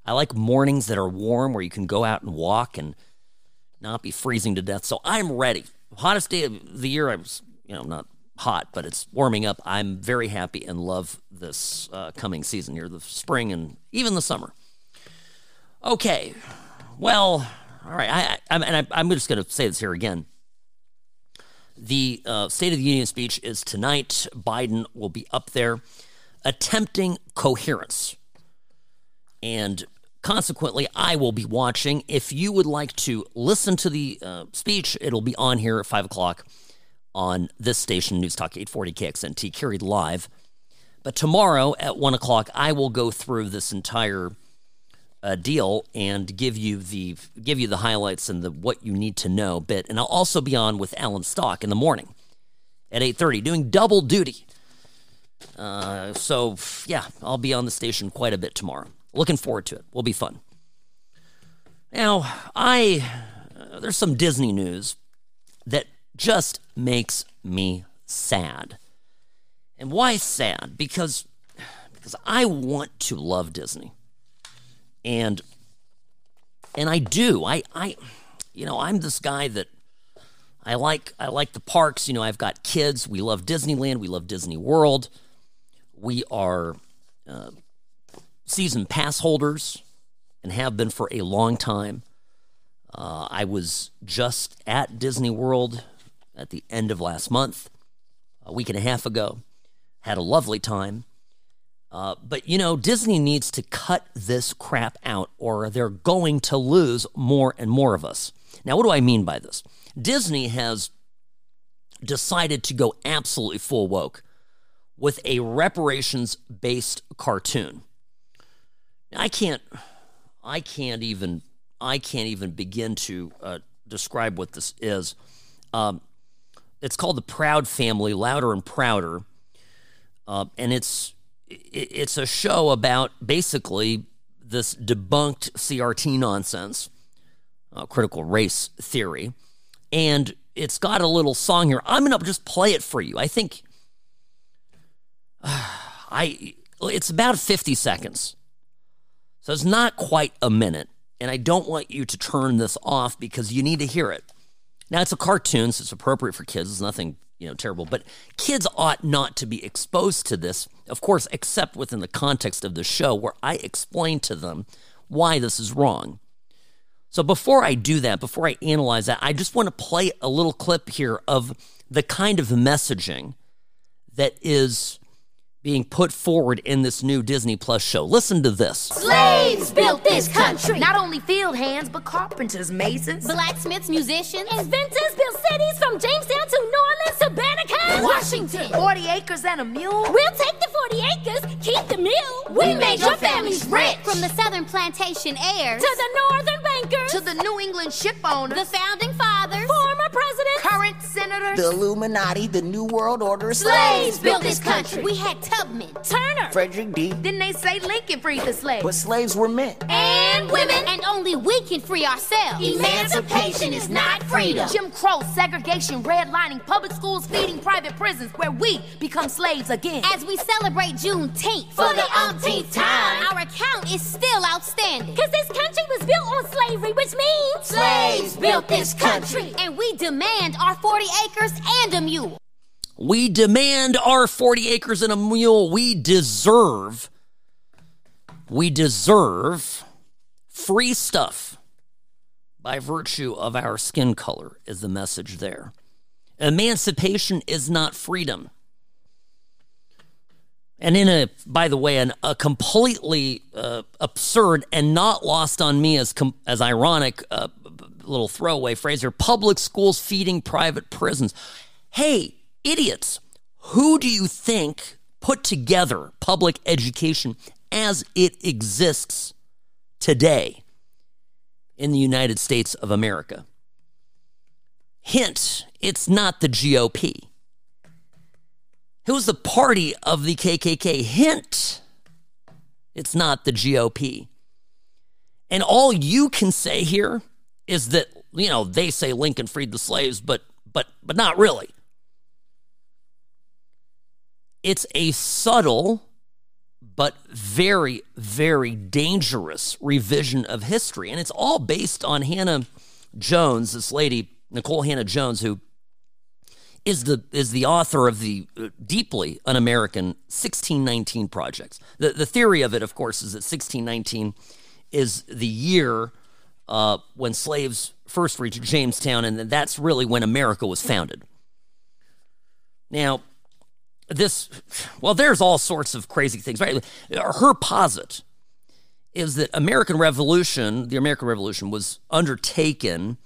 A: I like mornings that are warm where you can go out and walk and not be freezing to death. So I'm ready. Hottest day of the year. I'm, you know, not hot, but it's warming up. I'm very happy and love this uh, coming season here, the spring and even the summer. Okay, well, all right. I, I and I, am just going to say this here again. The uh, State of the Union speech is tonight. Biden will be up there attempting coherence. And Consequently, I will be watching. If you would like to listen to the uh, speech, it'll be on here at 5 o'clock on this station, News Talk 840 KXNT, carried live. But tomorrow at 1 o'clock, I will go through this entire uh, deal and give you the give you the highlights and the what you need to know bit. And I'll also be on with Alan Stock in the morning at 8.30 doing double duty. Uh, so, yeah, I'll be on the station quite a bit tomorrow. Looking forward to it. Will be fun. Now, I uh, there's some Disney news that just makes me sad. And why sad? Because because I want to love Disney. And and I do. I I you know, I'm this guy that I like I like the parks, you know, I've got kids. We love Disneyland, we love Disney World. We are uh, season pass holders and have been for a long time. Uh, I was just at Disney World at the end of last month, a week and a half ago. Had a lovely time. Uh, but you know, Disney needs to cut this crap out or they're going to lose more and more of us. Now, what do I mean by this? Disney has decided to go absolutely full woke with a reparations based cartoon. I can't, I can't even, I can't even begin to uh, describe what this is. Um, it's called the Proud Family, Louder and Prouder. uh, and it's it's a show about basically this debunked CRT nonsense, uh, critical race theory, and it's got a little song here. I'm gonna just play it for you. I think I it's about 50 seconds, so it's not quite a minute, and I don't want you to turn this off because you need to hear it. Now it's a cartoon, so it's appropriate for kids. It's nothing you know terrible, but kids ought not to be exposed to this, of course, except within the context of the show where I explain to them why this is wrong. So before I do that, before I analyze that, I just want to play a little clip here of the kind of messaging that is being put forward in this new Disney Plus show. Listen to this.
H: Slaves built this country. Not only field hands, but carpenters, masons,
I: blacksmiths, musicians, inventors built cities from Jamestown to New Orleans to Banneker,
H: Washington. 40 acres and a mule.
I: We'll take the 40 acres, keep the mule.
H: We, we made your families rich.
I: From the southern plantation heirs
H: to the northern bankers to the New England ship owners,
I: the founding fathers,
H: former presidents, current senators,
J: the Illuminati, the New World Order.
H: Slaves built this country.
I: We had Tubman,
H: Turner,
J: Frederick D.
H: Didn't they say Lincoln freed the slaves?
J: But slaves were men.
H: And women.
I: And only we can free ourselves.
H: Emancipation is not freedom. Jim Crow, segregation, redlining, public schools feeding private prisons where we become slaves again.
I: As we celebrate Juneteenth
H: for the umpteenth time,
I: our account is still outstanding. Cause this country was built on slavery, which means
H: slaves built this country.
I: And we demand our 40 acres and a mule.
A: We demand our 40 acres and a mule. We deserve, we deserve free stuff by virtue of our skin color, is the message there. Emancipation is not freedom. And in a, by the way, an, a completely uh, absurd and not lost on me as com- as ironic uh, little throwaway phrase here: public schools feeding private prisons. Hey, idiots! Who do you think put together public education as it exists today in the United States of America? Hint: It's not the GOP. It was the party of the KKK. Hint, it's not the GOP. And all you can say here is that, you know, they say Lincoln freed the slaves, but but but not really. It's a subtle but very, very dangerous revision of history. And it's all based on Hannah Jones, this lady, Nicole Hannah-Jones, who is the is the author of the uh, deeply un-American 1619 projects. The the theory of it, of course, is that 1619 is the year uh, when slaves first reached Jamestown, and that's really when America was founded. Now, this well, there's all sorts of crazy things. Right, her posit is that American Revolution, the American Revolution, was undertaken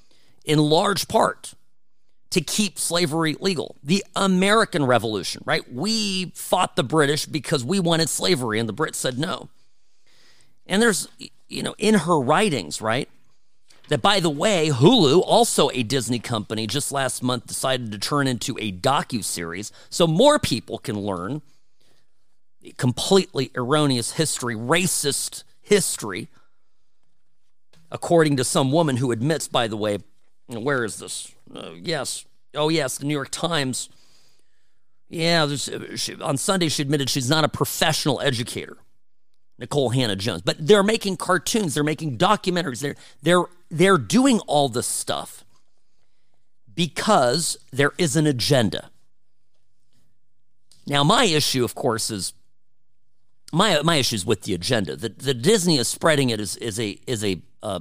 A: in large part to keep slavery legal. The American Revolution, right? We fought the British because we wanted slavery, and the Brits said no. And there's, you know, in her writings, right? That by the way, Hulu, also a Disney company, just last month decided to turn into a docu series so more people can learn completely erroneous history, racist history, according to some woman who admits, by the way, where is this? Uh, yes. Oh, yes, the New York Times. Yeah, she, on Sunday she admitted she's not a professional educator, Nicole Hannah-Jones. But they're making cartoons, they're making documentaries, they're they're they're doing all this stuff because there is an agenda. Now, my issue, of course, is my my issue is with the agenda. The, the Disney is spreading it is is a is a uh,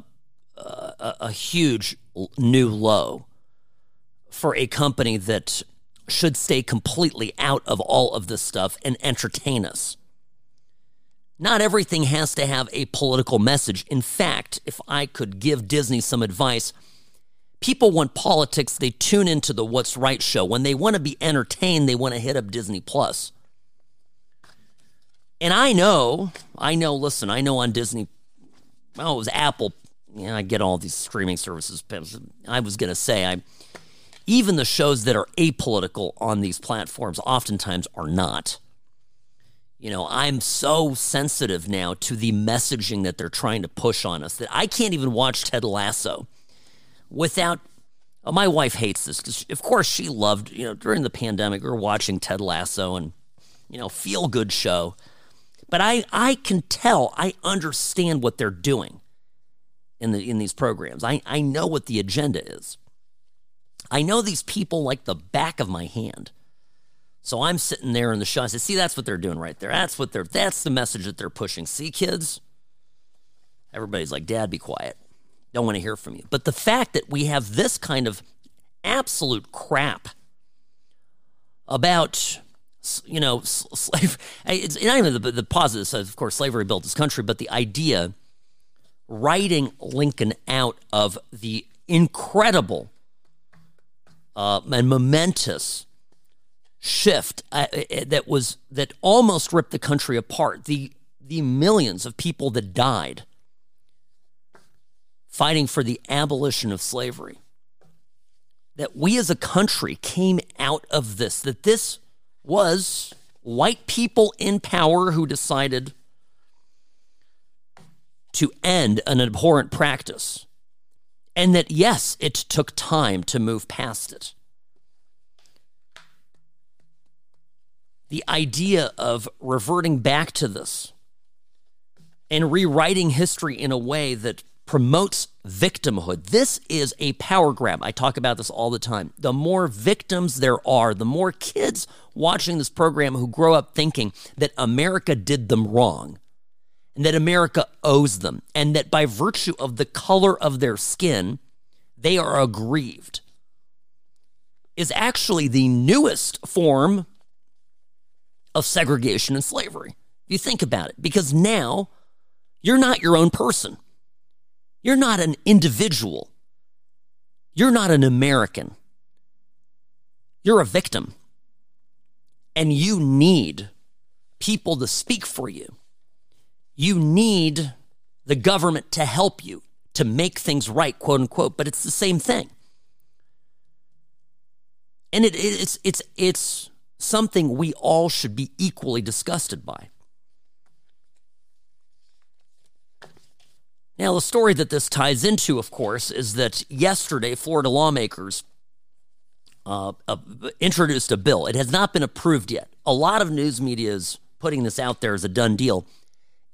A: a, a huge new low for a company that should stay completely out of all of this stuff and entertain us. Not everything has to have a political message. In fact, if I could give Disney some advice, people want politics, they tune into the What's Right show. When they want to be entertained, they want to hit up Disney Plus. And I know, I know, listen, I know on Disney, well, it was Apple. Yeah, I get all these streaming services. I was going to say, I even the shows that are apolitical on these platforms oftentimes are not. You know, I'm so sensitive now to the messaging that they're trying to push on us that I can't even watch Ted Lasso without. Oh, my wife hates this because, of course, she loved, you know, during the pandemic, we were watching Ted Lasso and, you know, feel good show. But I, I can tell, I understand what they're doing in, the, in these programs. I, I know what the agenda is. I know these people like the back of my hand. So I'm sitting there in the show. I say, see, that's what they're doing right there. That's what they're that's the message that they're pushing. See, kids? Everybody's like, Dad, be quiet. Don't want to hear from you. But the fact that we have this kind of absolute crap about you know slave it's not even the, the positives of course slavery built this country but the idea writing lincoln out of the incredible uh, and momentous shift uh, uh, that was that almost ripped the country apart. The the millions of people that died fighting for the abolition of slavery. That we as a country came out of this. That this was white people in power who decided to end an abhorrent practice. And that, yes, it took time to move past it. the idea of reverting back to this and rewriting history in a way that promotes victimhood. This is a power grab. I talk about this all the time. The more victims there are, the more kids watching this program who grow up thinking that America did them wrong and that America owes them, and that by virtue of the color of their skin, they are aggrieved, is actually the newest form of segregation and slavery. If you think about it, because now you're not your own person. You're not an individual. You're not an American. You're a victim. And you need people to speak for you. You need the government to help you to make things right, quote unquote, but it's the same thing. And it, it's it's it's something we all should be equally disgusted by. Now, the story that this ties into, of course, is that yesterday Florida lawmakers uh, uh, introduced a bill. It has not been approved yet. A lot of news media is putting this out there as a done deal.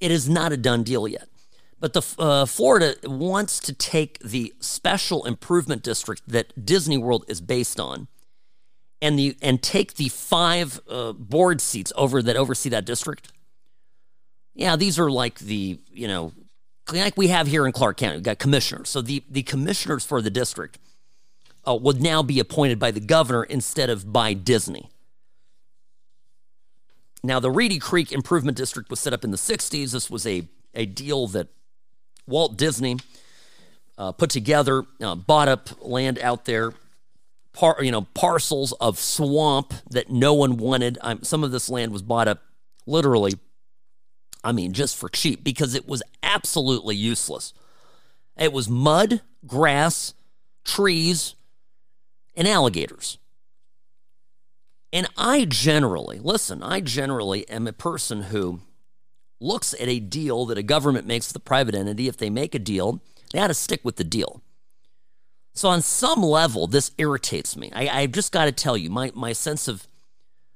A: It is not a done deal yet. But the uh, Florida wants to take the special improvement district that Disney World is based on and the and take the five uh, board seats over that oversee that district. Yeah, these are like the you know like we have here in Clark County. We've got commissioners. So the the commissioners for the district uh, would now be appointed by the governor instead of by Disney. Now, the Reedy Creek Improvement District was set up in the 60s. This was a, a deal that Walt Disney uh, put together, uh, bought up land out there par, you know, parcels of swamp that no one wanted. Um, some of this land was bought up literally, I mean, just for cheap because it was absolutely useless. It was mud, grass, trees, and alligators. And I generally, listen, I generally am a person who looks at a deal that a government makes with a private entity. If they make a deal, they ought to stick with the deal. So on some level, this irritates me. I, have just got to tell you, my, my sense of,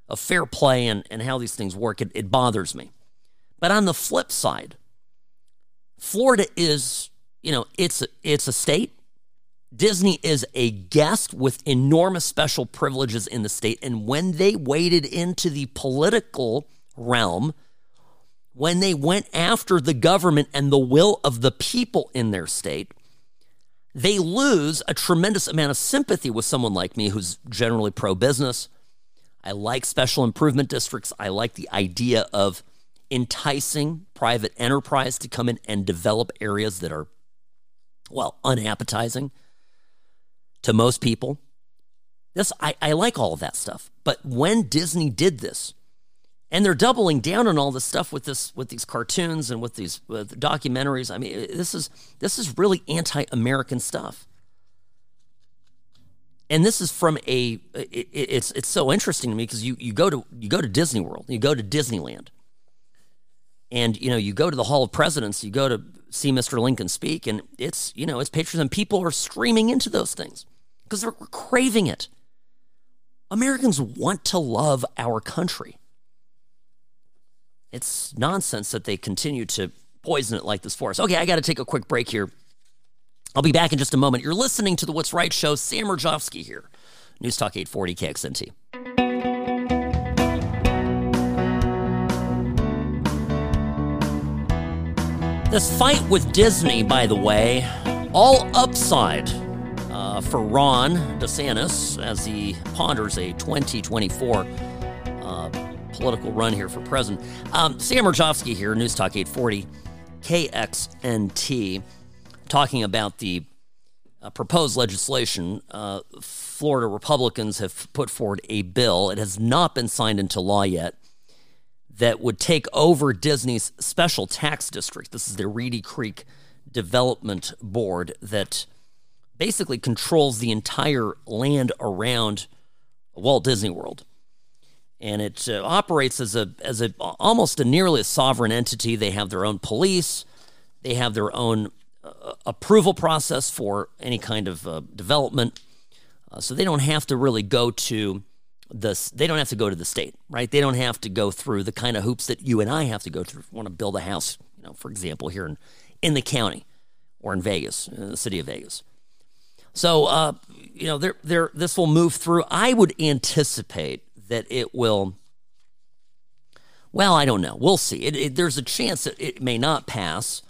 A: of fair play and, and how these things work, it, it bothers me. But on the flip side, Florida is, you know, it's it's a state. Disney is a guest with enormous special privileges in the state. And when they waded into the political realm, when they went after the government and the will of the people in their state, they lose a tremendous amount of sympathy with someone like me who's generally pro business. I like special improvement districts. I like the idea of enticing private enterprise to come in and develop areas that are, well, unappetizing to most people. This I, I like all of that stuff. But when Disney did this, and they're doubling down on all this stuff with this with these cartoons and with these with documentaries. I mean, this is this is really anti-American stuff. And this is from a it, it's it's so interesting to me because you you go to you go to Disney World, you go to Disneyland, And you know, you go to the Hall of Presidents, you go to see Mr. Lincoln speak, and it's you know, it's patriotism. People are streaming into those things because they're craving it. Americans want to love our country. It's nonsense that they continue to poison it like this for us. Okay, I got to take a quick break here. I'll be back in just a moment. You're listening to the What's Right show. Sam Mirejovsky here, News Talk 840 KXNT. This fight with Disney, by the way, all upside uh, for Ron DeSantis as he ponders a 2024 uh, political run here for president. Um, Sam Mirejovsky here, News Talk 840 KXNT, talking about the uh, proposed legislation. Uh, Florida Republicans have put forward a bill. It has not been signed into law yet that would take over Disney's special tax district. This is the Reedy Creek Development Board that basically controls the entire land around Walt Disney World. And it uh, operates as a as a almost a nearly a sovereign entity. They have their own police. They have their own uh, approval process for any kind of uh, development. Uh, so they don't have to really go to the they don't have to go to the state, right? They don't have to go through the kind of hoops that you and I have to go through. If we want to build a house, you know, for example, here in in the county or in Vegas, in the city of Vegas. So, uh, you know, there, there, this will move through. I would anticipate that it will. Well, I don't know. We'll see. It, it, there's a chance that it may not pass.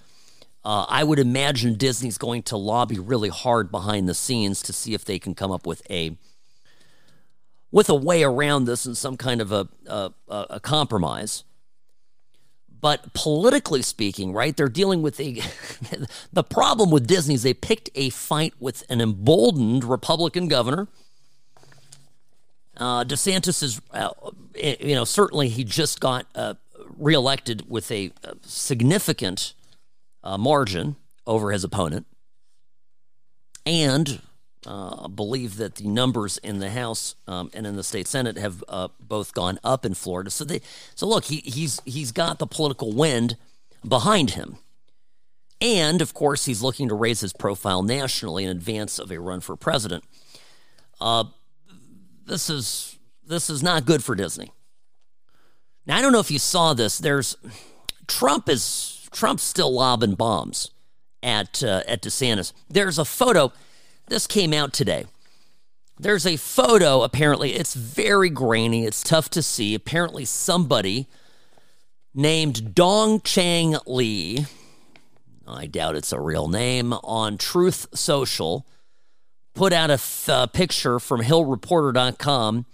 A: Uh, I would imagine Disney's going to lobby really hard behind the scenes to see if they can come up with a with a way around this and some kind of a, a, a compromise. But politically speaking, right, they're dealing with a. the problem with Disney is they picked a fight with an emboldened Republican governor. Uh, DeSantis is, uh, you know, certainly he just got uh, reelected with a, a significant uh, margin over his opponent. And uh, believe that the numbers in the House um, and in the state Senate have uh, both gone up in Florida. So they, so look, he, he's he's got the political wind behind him, and of course he's looking to raise his profile nationally in advance of a run for president. Uh, this is this is not good for Disney. Now I don't know if you saw this. There's Trump is Trump's still lobbing bombs at uh, at DeSantis. There's a photo this came out today. There's a photo, apparently, it's very grainy, it's tough to see. Apparently, somebody named Dong Chang Lee, I doubt it's a real name, on Truth Social, put out a f- uh, picture from HillReporter.com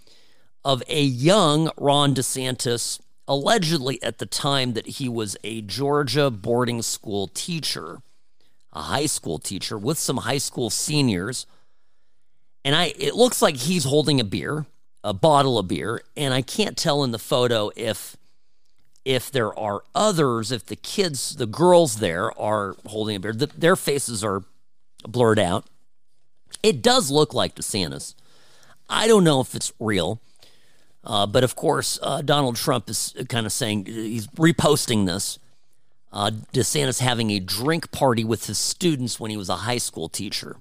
A: of a young Ron DeSantis, allegedly at the time that he was a Georgia boarding school teacher a high school teacher with some high school seniors. And I it looks like he's holding a beer, a bottle of beer, and I can't tell in the photo if if there are others, if the kids, the girls there are holding a beer. The, their faces are blurred out. It does look like DeSantis. I don't know if it's real. Uh, but of course, uh, Donald Trump is kind of saying he's reposting this uh, DeSantis having a drink party with his students when he was a high school teacher.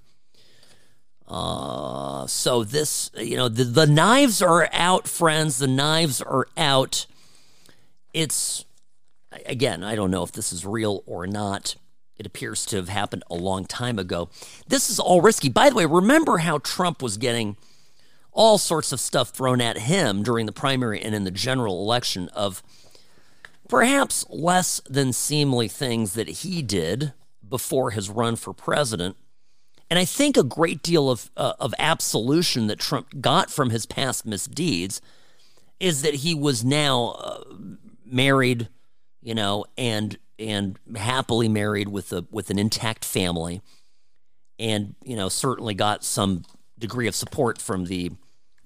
A: Uh, so this, you know, the, the knives are out, friends. The knives are out. It's, again, I don't know if this is real or not. It appears to have happened a long time ago. This is all risky. By the way, remember how Trump was getting all sorts of stuff thrown at him during the primary and in the general election of perhaps less than seemly things that he did before his run for president. And I think a great deal of, uh, of absolution that Trump got from his past misdeeds is that he was now uh, married, you know, and and happily married with a with an intact family, and you know certainly got some degree of support from the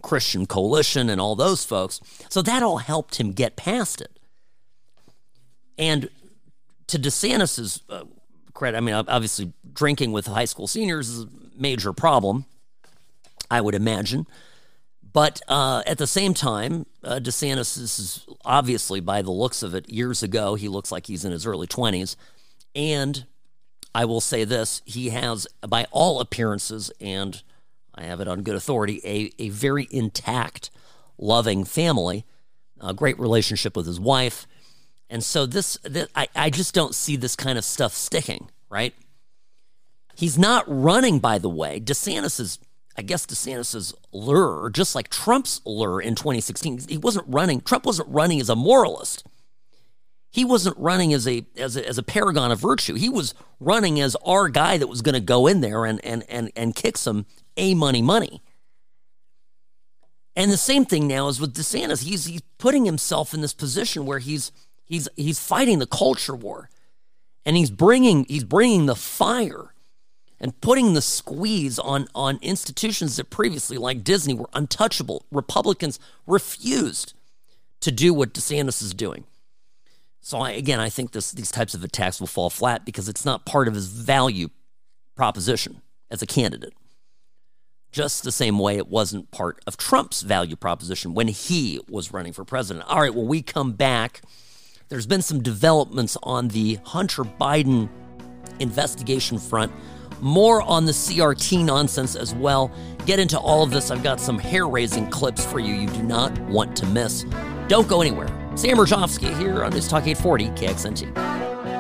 A: Christian coalition and all those folks. So that all helped him get past it. And to DeSantis's uh, credit, I mean, obviously, drinking with high school seniors is a major problem, I would imagine. But uh, at the same time, uh, DeSantis is obviously, by the looks of it, years ago, he looks like he's in his early 20s. And I will say this he has, by all appearances, and I have it on good authority, a, a very intact, loving family, a great relationship with his wife. And so this, this I, I just don't see this kind of stuff sticking, right? He's not running, by the way. DeSantis is, I guess, DeSantis's lure, just like Trump's lure in 2016. He wasn't running. Trump wasn't running as a moralist. He wasn't running as a as a, as a paragon of virtue. He was running as our guy that was going to go in there and and and and kick some a money money. And the same thing now is with DeSantis. He's he's putting himself in this position where he's he's he's fighting the culture war, and he's bringing he's bringing the fire, and putting the squeeze on on institutions that previously, like Disney, were untouchable. Republicans refused to do what DeSantis is doing. So I, again, I think this these types of attacks will fall flat because it's not part of his value proposition as a candidate just the same way it wasn't part of Trump's value proposition when he was running for president. All right, when we come back, there's been some developments on the Hunter Biden investigation front. More on the CRT nonsense as well. Get into all of this. I've got some hair raising clips for you you do not want to miss. Don't go anywhere. Sam Mirejovsky here on News Talk 840 KXNT.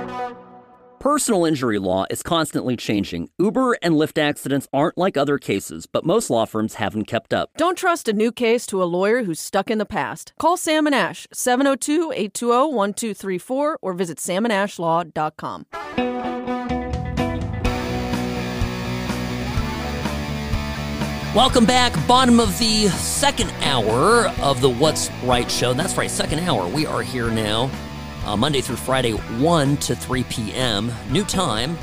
A: Personal injury law is constantly changing. Uber and Lyft accidents aren't like other cases, but most law firms haven't kept up.
B: Don't trust a new case to a lawyer who's stuck in the past. Call Sam and Ash, 702 820 1234, or visit samandashlaw.com.
A: Welcome back. Bottom of the second hour of the What's Right show. That's right, second hour. We are here now uh, Monday through Friday, 1 to 3 p.m. New time,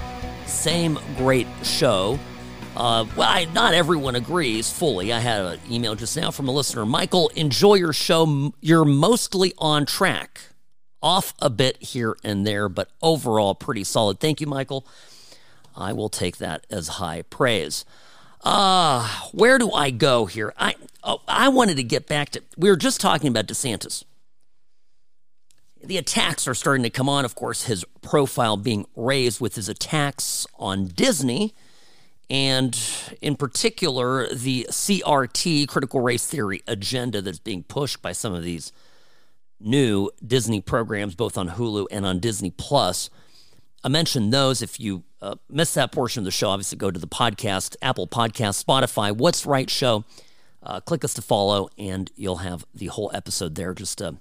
A: same great show. Uh, well, I, not everyone agrees fully. I had an email just now from a listener. Michael, enjoy your show. You're mostly on track. Off a bit here and there, but overall pretty solid. Thank you, Michael. I will take that as high praise. Uh, where do I go here? I oh, I wanted to get back to we were just talking about DeSantis the attacks are starting to come on. Of course, his profile being raised with his attacks on Disney, and in particular, the CRT, critical race theory agenda that's being pushed by some of these new Disney programs, both on Hulu and on Disney Plus. I mentioned those. If you uh, missed that portion of the show, obviously go to the podcast, Apple Podcast, Spotify, What's Right Show. Uh, click us to follow, and you'll have the whole episode there. Just uh,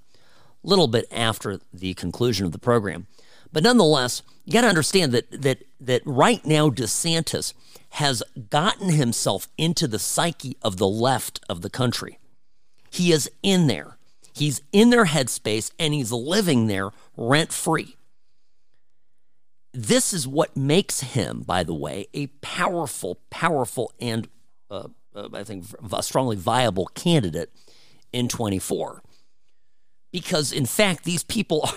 A: little bit after the conclusion of the program. But nonetheless, you got to understand that that that right now DeSantis has gotten himself into the psyche of the left of the country. He is in there. He's in their headspace and he's living there rent free. This is what makes him, by the way, a powerful, powerful, and uh, uh, I think a strongly viable candidate in 24 because in fact these people are,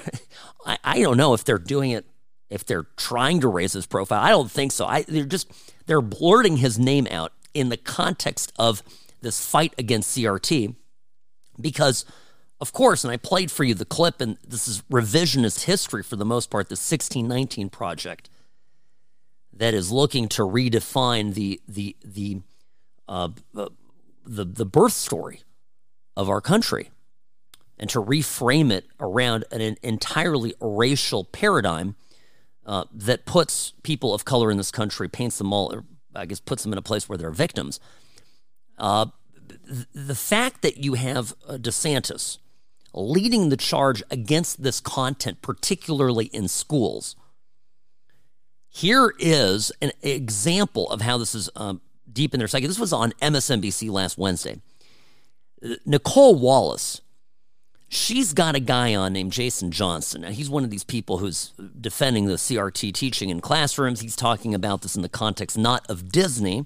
A: I, I don't know if they're doing it if they're trying to raise his profile. I don't think so. I, they're just they're blurting his name out in the context of this fight against crt because of course and i played for you the clip and this is revisionist history for the most part the 1619 project that is looking to redefine the the the uh, the the birth story of our country and to reframe it around an entirely racial paradigm uh, that puts people of color in this country, paints them all, I guess, puts them in a place where they're victims. Uh, the fact that you have uh, DeSantis leading the charge against this content, particularly in schools, here is an example of how this is um, deep in their psyche. This was on MSNBC last Wednesday. Nicolle Wallace she's got a guy on named Jason Johnson. Now, he's one of these people who's defending the CRT teaching in classrooms. He's talking about this in the context not of Disney,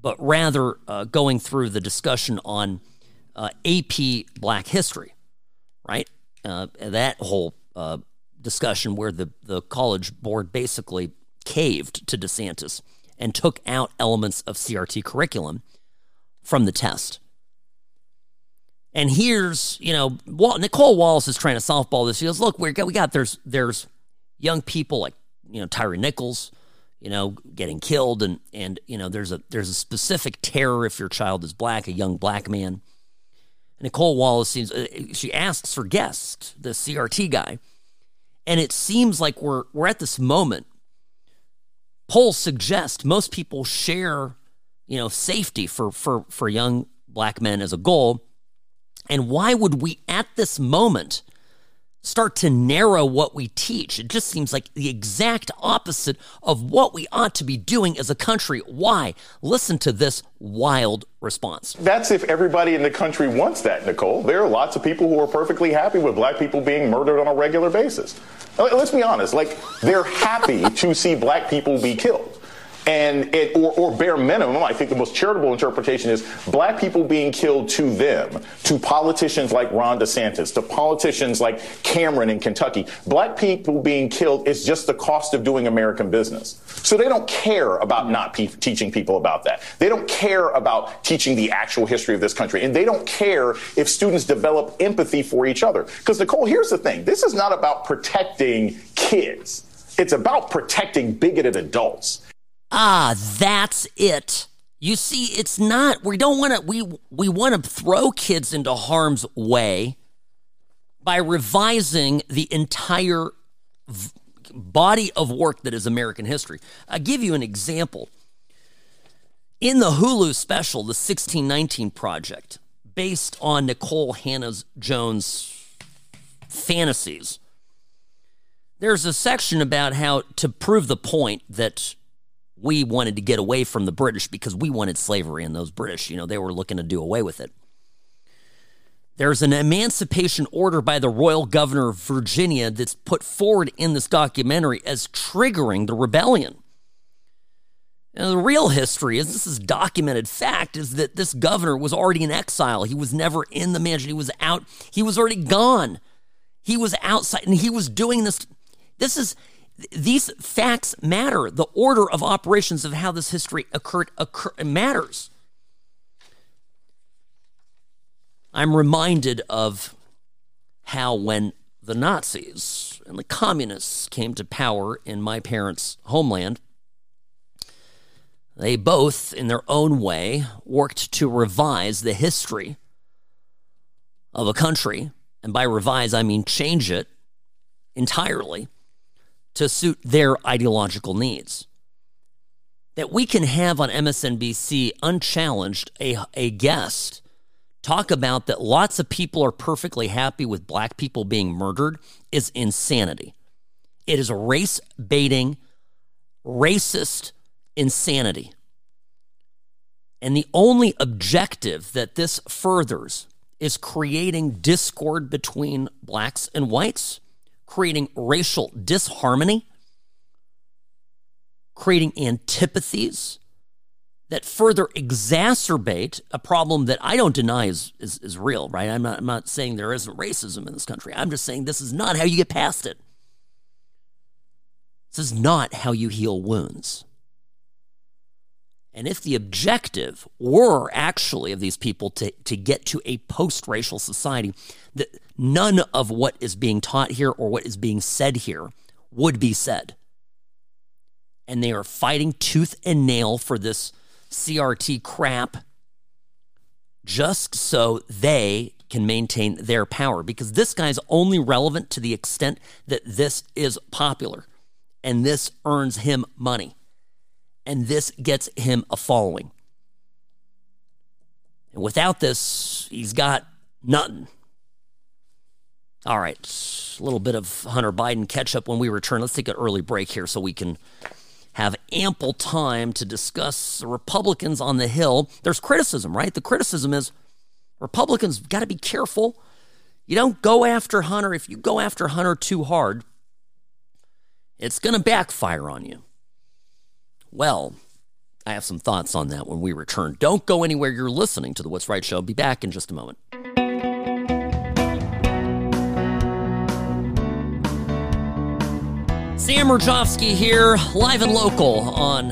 A: but rather uh, going through the discussion on uh, AP Black History, right? Uh, that whole uh, discussion where the, the college board basically caved to DeSantis and took out elements of CRT curriculum from the test And here's, you know, Nicolle Wallace is trying to softball this. She goes, look, we got, we got there's there's young people like, you know, Tyre Nichols, you know, getting killed, and and you know, there's a there's a specific terror if your child is black, a young black man. Nicolle Wallace seems uh, she asks her guest, the CRT guy, and it seems like we're we're at this moment. Polls suggest most people share, you know, safety for for for young black men as a goal. And why would we at this moment start to narrow what we teach? It just seems like the exact opposite of what we ought to be doing as a country. Why? Listen to this wild response.
K: That's if everybody in the country wants that, Nicolle. There are lots of people who are perfectly happy with black people being murdered on a regular basis. Let's be honest, like, they're happy to see black people be killed and it or, or bare minimum i think the most charitable interpretation is black people being killed to them to politicians like ron desantis to politicians like cameron in kentucky. Black people being killed is just the cost of doing american business. So they don't care about not pe- teaching people about that. They don't care about teaching the actual history of this country. And they don't care if students develop empathy for each other. Because nicolle here's the thing. This is not about protecting kids. It's about protecting bigoted adults
A: Ah, that's it. You see, it's not. We don't want to. We we want to throw kids into harm's way by revising the entire v- body of work that is American history. I'll give you an example. In the Hulu special, the 1619 Project, based on Nicole Hannah Jones' fantasies, there's a section about how to prove the point that we wanted to get away from the British because we wanted slavery, and those British, you know, they were looking to do away with it. There's an emancipation order by the royal governor of Virginia that's put forward in this documentary as triggering the rebellion. Now, the real history is this is documented fact is that this governor was already in exile. He was never in the mansion. He was out. He was already gone. He was outside and he was doing this. This is these facts matter. The order of operations of how this history occurred occur, matters. I'm reminded of how when the Nazis and the communists came to power in my parents' homeland, they both, in their own way, worked to revise the history of a country. And by revise, I mean change it entirely to suit their ideological needs. That we can have on MSNBC unchallenged a, a guest talk about that lots of people are perfectly happy with black people being murdered is insanity. It is race baiting, racist insanity. And the only objective that this furthers is creating discord between blacks and whites creating racial disharmony, creating antipathies that further exacerbate a problem that I don't deny is, is, is real, right? I'm not, I'm not saying there isn't racism in this country. I'm just saying this is not how you get past it. This is not how you heal wounds. And if the objective were actually of these people to, to get to a post racial society, that none of what is being taught here or what is being said here would be said. And they are fighting tooth and nail for this CRT crap just so they can maintain their power because this guy's only relevant to the extent that this is popular and this earns him money and this gets him a following. And without this, he's got nothing. All right, a little bit of Hunter Biden catch up when we return. Let's take an early break here so we can have ample time to discuss Republicans on the Hill. There's criticism, right? The criticism is Republicans got to be careful. You don't go after Hunter. If you go after Hunter too hard, it's going to backfire on you. Well, I have some thoughts on that when we return. Don't go anywhere. You're listening to the What's Right Show. I'll be back in just a moment. Sam Mirejovsky here, live and local on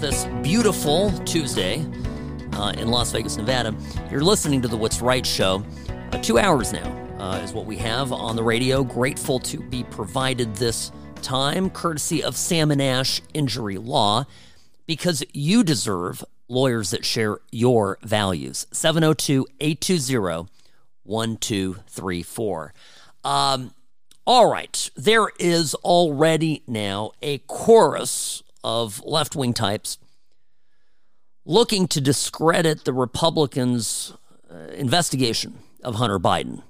A: this beautiful Tuesday uh, in Las Vegas, Nevada. You're listening to the What's Right show. Uh, two hours now uh, is what we have on the radio. Grateful to be provided this time, courtesy of Sam and Ash Injury Law, because you deserve lawyers that share your values. 702 820 1234. Um, all right, there is already now a chorus of left wing types looking to discredit the Republicans' uh, investigation of Hunter Biden.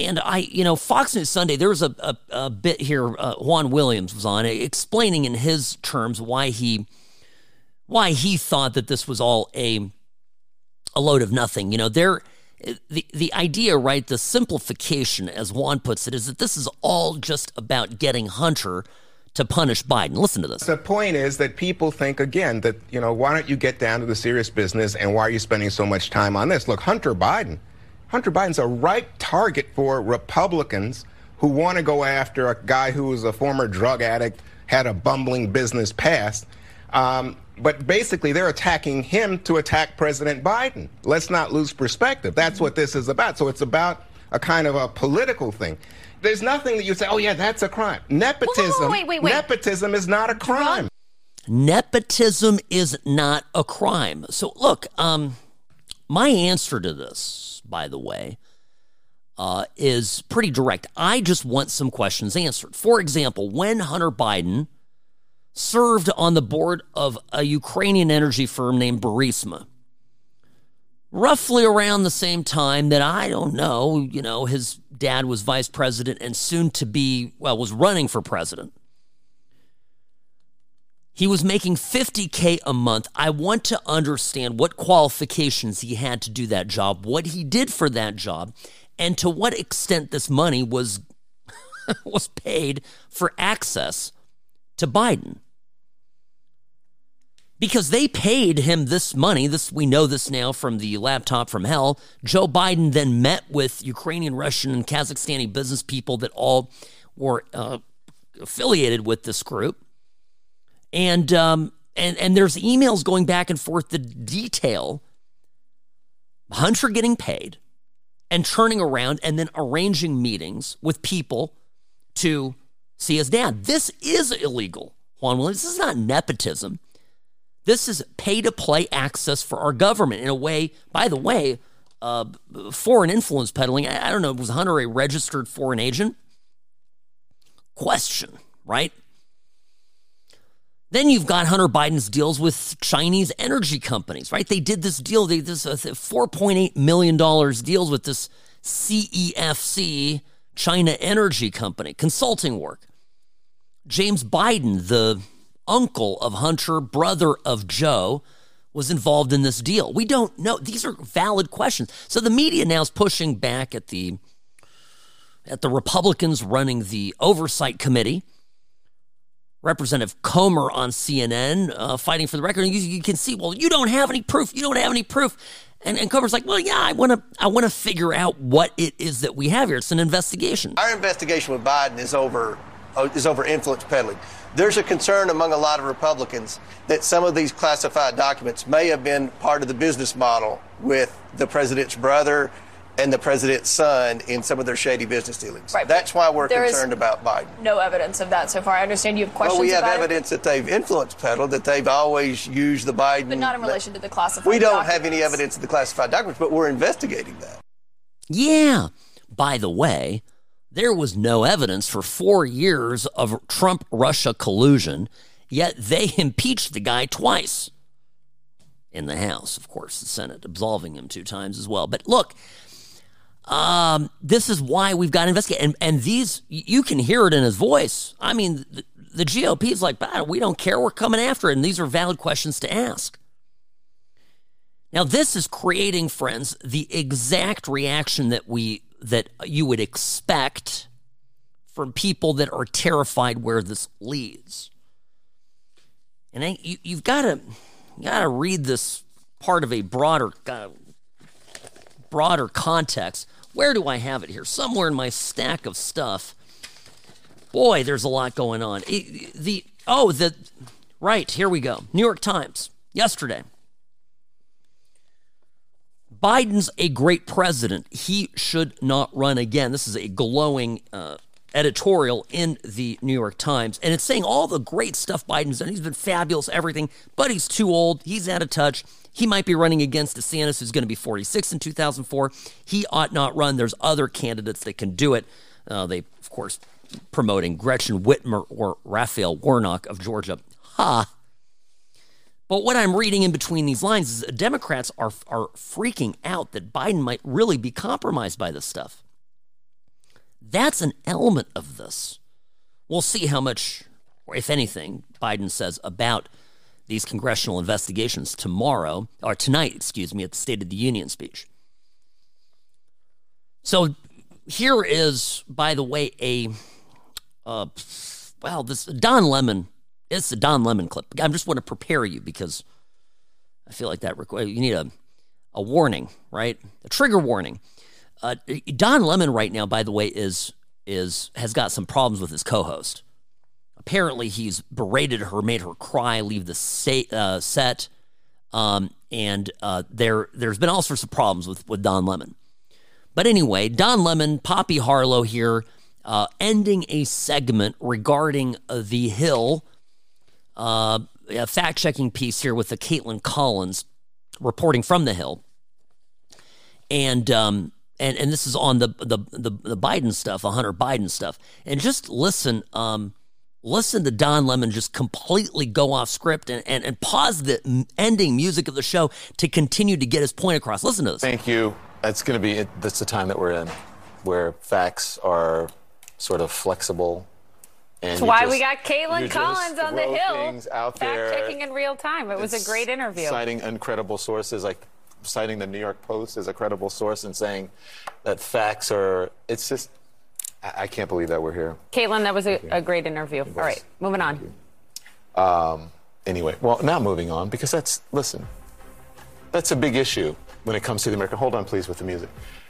A: And I, you know, Fox News Sunday, there was a, a, a bit here, uh, Juan Williams was on, explaining in his terms why he why he thought that this was all a a load of nothing. You know, there the the idea, right, the simplification, as Juan puts it, is that this is all just about getting Hunter to punish Biden. Listen to this.
L: The point is that people think again that, you know, why don't you get down to the serious business and why are you spending so much time on this? Look, Hunter Biden, Hunter Biden's a ripe target for Republicans who want to go after a guy who was a former drug addict, had a bumbling business past. Um, but basically, they're attacking him to attack President Biden. Let's not lose perspective. That's what this is about. So it's about a kind of a political thing. There's nothing that you say, oh, yeah, that's a crime. Nepotism,
M: wait, wait, wait.
L: nepotism is not a crime.
A: Nepotism is not a crime. So, look, um, my answer to this, by the way, uh, is pretty direct. I just want some questions answered. For example, when Hunter Biden served on the board of a Ukrainian energy firm named Burisma, roughly around the same time that I don't know, you know, his dad was vice president and soon to be, well, was running for president. He was making 50K a month. I want to understand what qualifications he had to do that job, what he did for that job, and to what extent this money was was paid for access to Biden. Because they paid him this money, this we know this now from the laptop from hell. Joe Biden then met with Ukrainian, Russian, and Kazakhstani business people that all were uh, affiliated with this group and um, and and there's emails going back and forth the detail Hunter getting paid and turning around and then arranging meetings with people to see his dad. This is illegal, Juan Williams. This is not nepotism. This is pay to play access for our government in a way, by the way, uh, foreign influence peddling. I, I don't know, was Hunter a registered foreign agent? Question, right? Then you've got Hunter Biden's deals with Chinese energy companies, right? They did this deal, they this uh, $4.8 million deals with this CEFC China Energy Company, consulting work. James Biden, the uncle of Hunter, brother of Joe, was involved in this deal. We don't know. These are valid questions. So the media now is pushing back at the at the Republicans running the oversight committee Representative Comer on CNN uh, fighting for the record. And you, you, can see, well, you don't have any proof. You don't have any proof. And, and Comer's like, well, yeah, I want to I want to figure out what it is that we have here. It's an investigation.
N: Our investigation with Biden is over uh, is over influence peddling. There's a concern among a lot of Republicans that some of these classified documents may have been part of the business model with the president's brother and the president's son in some of their shady business dealings.
O: Right.
N: That's why we're
O: There is
N: concerned about Biden.
O: No evidence of that so far. I understand you have questions
N: Well, we have
O: about it,
N: evidence that they've influence peddled, that they've always used the Biden.
O: but not in relation to the classified.
N: We don't have any evidence of the classified documents, but we're investigating that.
A: Yeah. By the way, there was no evidence for four years of Trump Russia collusion, yet they impeached the guy twice in the House, of course, the Senate absolving him two times as well. But look, um, this is why we've got to investigate. And, and these, you can hear it in his voice. I mean, the, the GOP is like, "Ah, we don't care. We're coming after it. And these are valid questions to ask. Now, this is creating, friends, the exact reaction that we that you would expect from people that are terrified where this leads. And I, you, you've got to got to read this part of a broader uh, broader context. Where do I have it here? Somewhere in my stack of stuff. Boy, there's a lot going on. The oh, the right here we go. New York Times yesterday. Biden's a great president. He should not run again. This is a glowing uh, editorial in the New York Times, and it's saying all the great stuff Biden's done. He's been fabulous, everything, but he's too old. He's out of touch. He might be running against DeSantis, who's going to be 46 in 2004. He ought not run. There's other candidates that can do it. Uh, they, of course, promoting Gretchen Whitmer or Raphael Warnock of Georgia. Ha! But what I'm reading in between these lines is Democrats are, are freaking out that Biden might really be compromised by this stuff. That's an element of this. We'll see how much, or if anything, Biden says about these congressional investigations tomorrow, or tonight, excuse me, at the State of the Union speech. So here is, by the way, a, uh, well, this Don Lemon it's a Don Lemon clip. I just want to prepare you because I feel like that requires you need a a warning, right? A trigger warning. Uh, Don Lemon right now, by the way, is is has got some problems with his co-host. Apparently, he's berated her, made her cry, leave the uh, set, um, and uh, there there's been all sorts of problems with with Don Lemon. But anyway, Don Lemon, Poppy Harlow here, uh, ending a segment regarding the Hill uh, a fact checking piece here with the Kaitlan Collins reporting from the Hill. And, um, and, and this is on the, the, the, the Biden stuff, the Hunter Biden stuff. And just listen, um, listen to Don Lemon just completely go off script and, and, and pause the ending music of the show to continue to get his point across. Listen to this.
M: Thank you. That's going to be, it. that's the time that we're in, where facts are sort of flexible
P: and That's why just, we got Kaitlan Collins on the Hill, fact checking in real time. It was a great interview.
M: Citing incredible sources, like citing the New York Post as a credible source and saying that facts are. It's just, I, I can't believe that we're here.
P: Kaitlan, that was a, a great interview. All right, moving on.
M: Um, anyway, well, now moving on because that's listen, that's a big issue when it comes to the American. Hold on, please, with the music.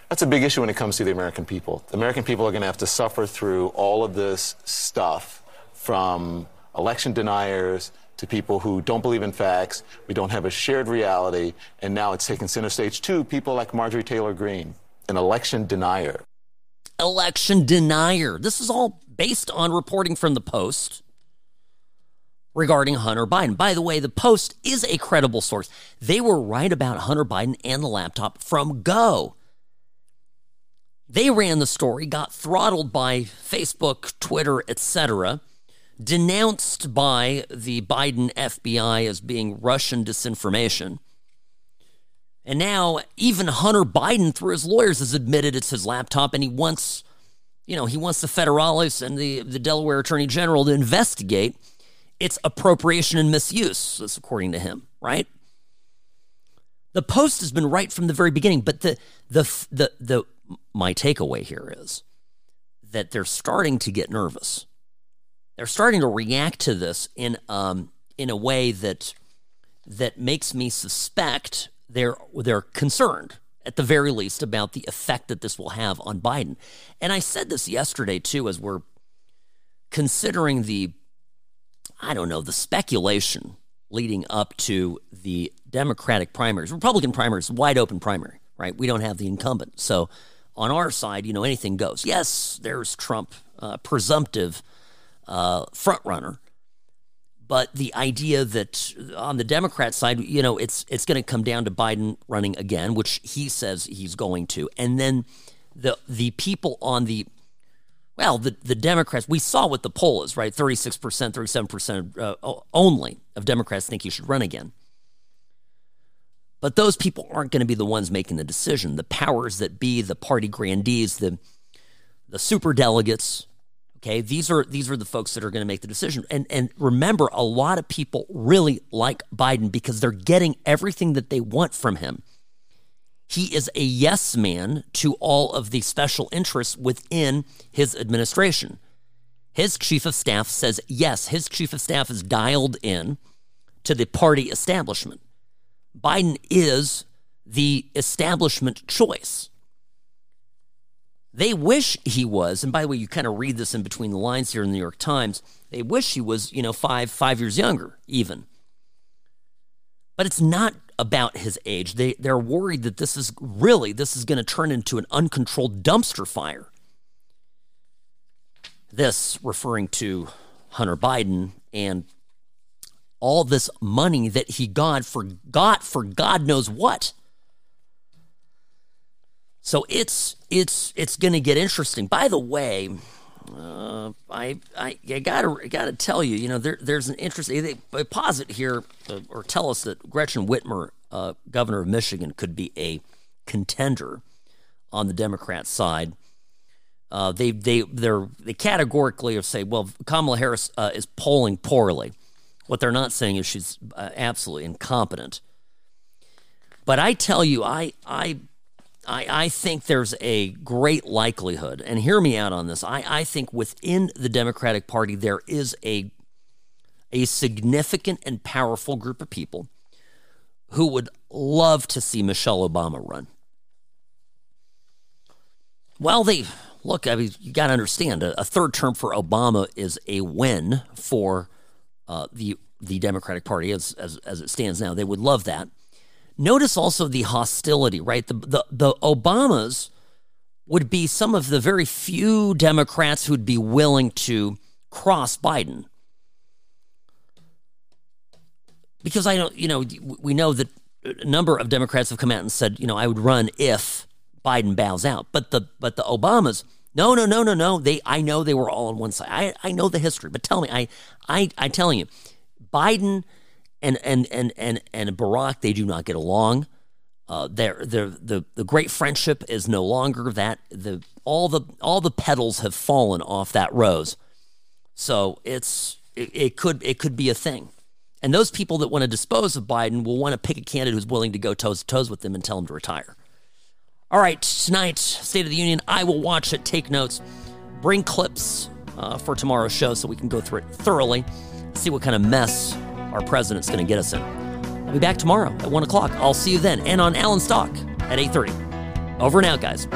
M: That's a big issue when it comes to the American people. The American people are going to have to suffer through all of this stuff from election deniers to people who don't believe in facts. We don't have a shared reality. And now it's taken center stage to people like Marjorie Taylor Greene, an election denier.
A: Election denier. This is all based on reporting from the Post regarding Hunter Biden. By the way, the Post is a credible source. They were right about Hunter Biden and the laptop from go. They ran the story, got throttled by Facebook, Twitter, etc., denounced by the Biden FBI as being Russian disinformation. And now even Hunter Biden, through his lawyers, has admitted it's his laptop, and he wants, you know, he wants the federalists and the, the Delaware Attorney General to investigate its appropriation and misuse. That's according to him, right? The Post has been right from the very beginning, but the the the the my takeaway here is that they're starting to get nervous. They're starting to react to this in um, in a way that that makes me suspect they're they're concerned at the very least about the effect that this will have on Biden. And I said this yesterday too as we're considering the I don't know, the speculation leading up to the Democratic primaries. Republican primaries, wide open primary, right? We don't have the incumbent. So on our side, you know, anything goes. Yes, there's Trump, uh, presumptive uh, front runner, but the idea that on the Democrat side, you know, it's it's going to come down to Biden running again, which he says he's going to, and then the the people on the well, the, the Democrats, we saw what the poll is, right? 36%, 37% uh, only of Democrats think he should run again. But those people aren't going to be the ones making the decision. The powers that be, the party grandees, the the super delegates, okay, these are these are the folks that are going to make the decision. And and remember, a lot of people really like Biden because they're getting everything that they want from him. He is a yes man to all of the special interests within his administration. His chief of staff says yes, his chief of staff is dialed in to the party establishment. Biden is the establishment choice. They wish he was, and by the way, you kind of read this in between the lines here in the New York Times. They wish he was, you know, five five years younger, even. But it's not about his age. They they're worried that this is really this is going to turn into an uncontrolled dumpster fire. This referring to Hunter Biden and all this money that he got for got for God knows what. So it's it's it's going to get interesting. By the way, uh, I, I gotta gotta tell you, you know, there there's an interesting they, they posit here uh, or tell us that Gretchen Whitmer, uh, governor of Michigan, could be a contender on the Democrat side. Uh, they they they're they categorically say, well, Kamala Harris uh, is polling poorly. What they're not saying is she's uh, absolutely incompetent. But I tell you, I I I, I think there's a great likelihood, and hear me out on this. I, I think within the Democratic Party there is a a significant and powerful group of people who would love to see Michelle Obama run. Well, they look. I mean, you got to understand a, a, third term for Obama is a win for uh, the the Democratic Party as, as as it stands now. They would love that. Notice also the hostility, right? The, the, the Obamas would be some of the very few Democrats who'd be willing to cross Biden. Because I don't, you know, we know that a number of Democrats have come out and said, you know, I would run if Biden bows out. But the but the Obamas, no, no, no, no, no. They I know they were all on one side. I, I know the history, but tell me, I I I telling you, Biden and and and and and Barack they do not get along. Uh, the the great friendship is no longer that the all the all the petals have fallen off that rose. So it's it, it could it could be a thing. And those people that want to dispose of Biden will want to pick a candidate who's willing to go toes to toes with them and tell him to retire. All right, tonight, State of the Union, I will watch it, take notes, bring clips uh, for tomorrow's show so we can go through it thoroughly, see what kind of mess our president's going to get us in. I'll be back tomorrow at 1 o'clock. I'll see you then and on Alan Stock at 8.30. Over and out, guys.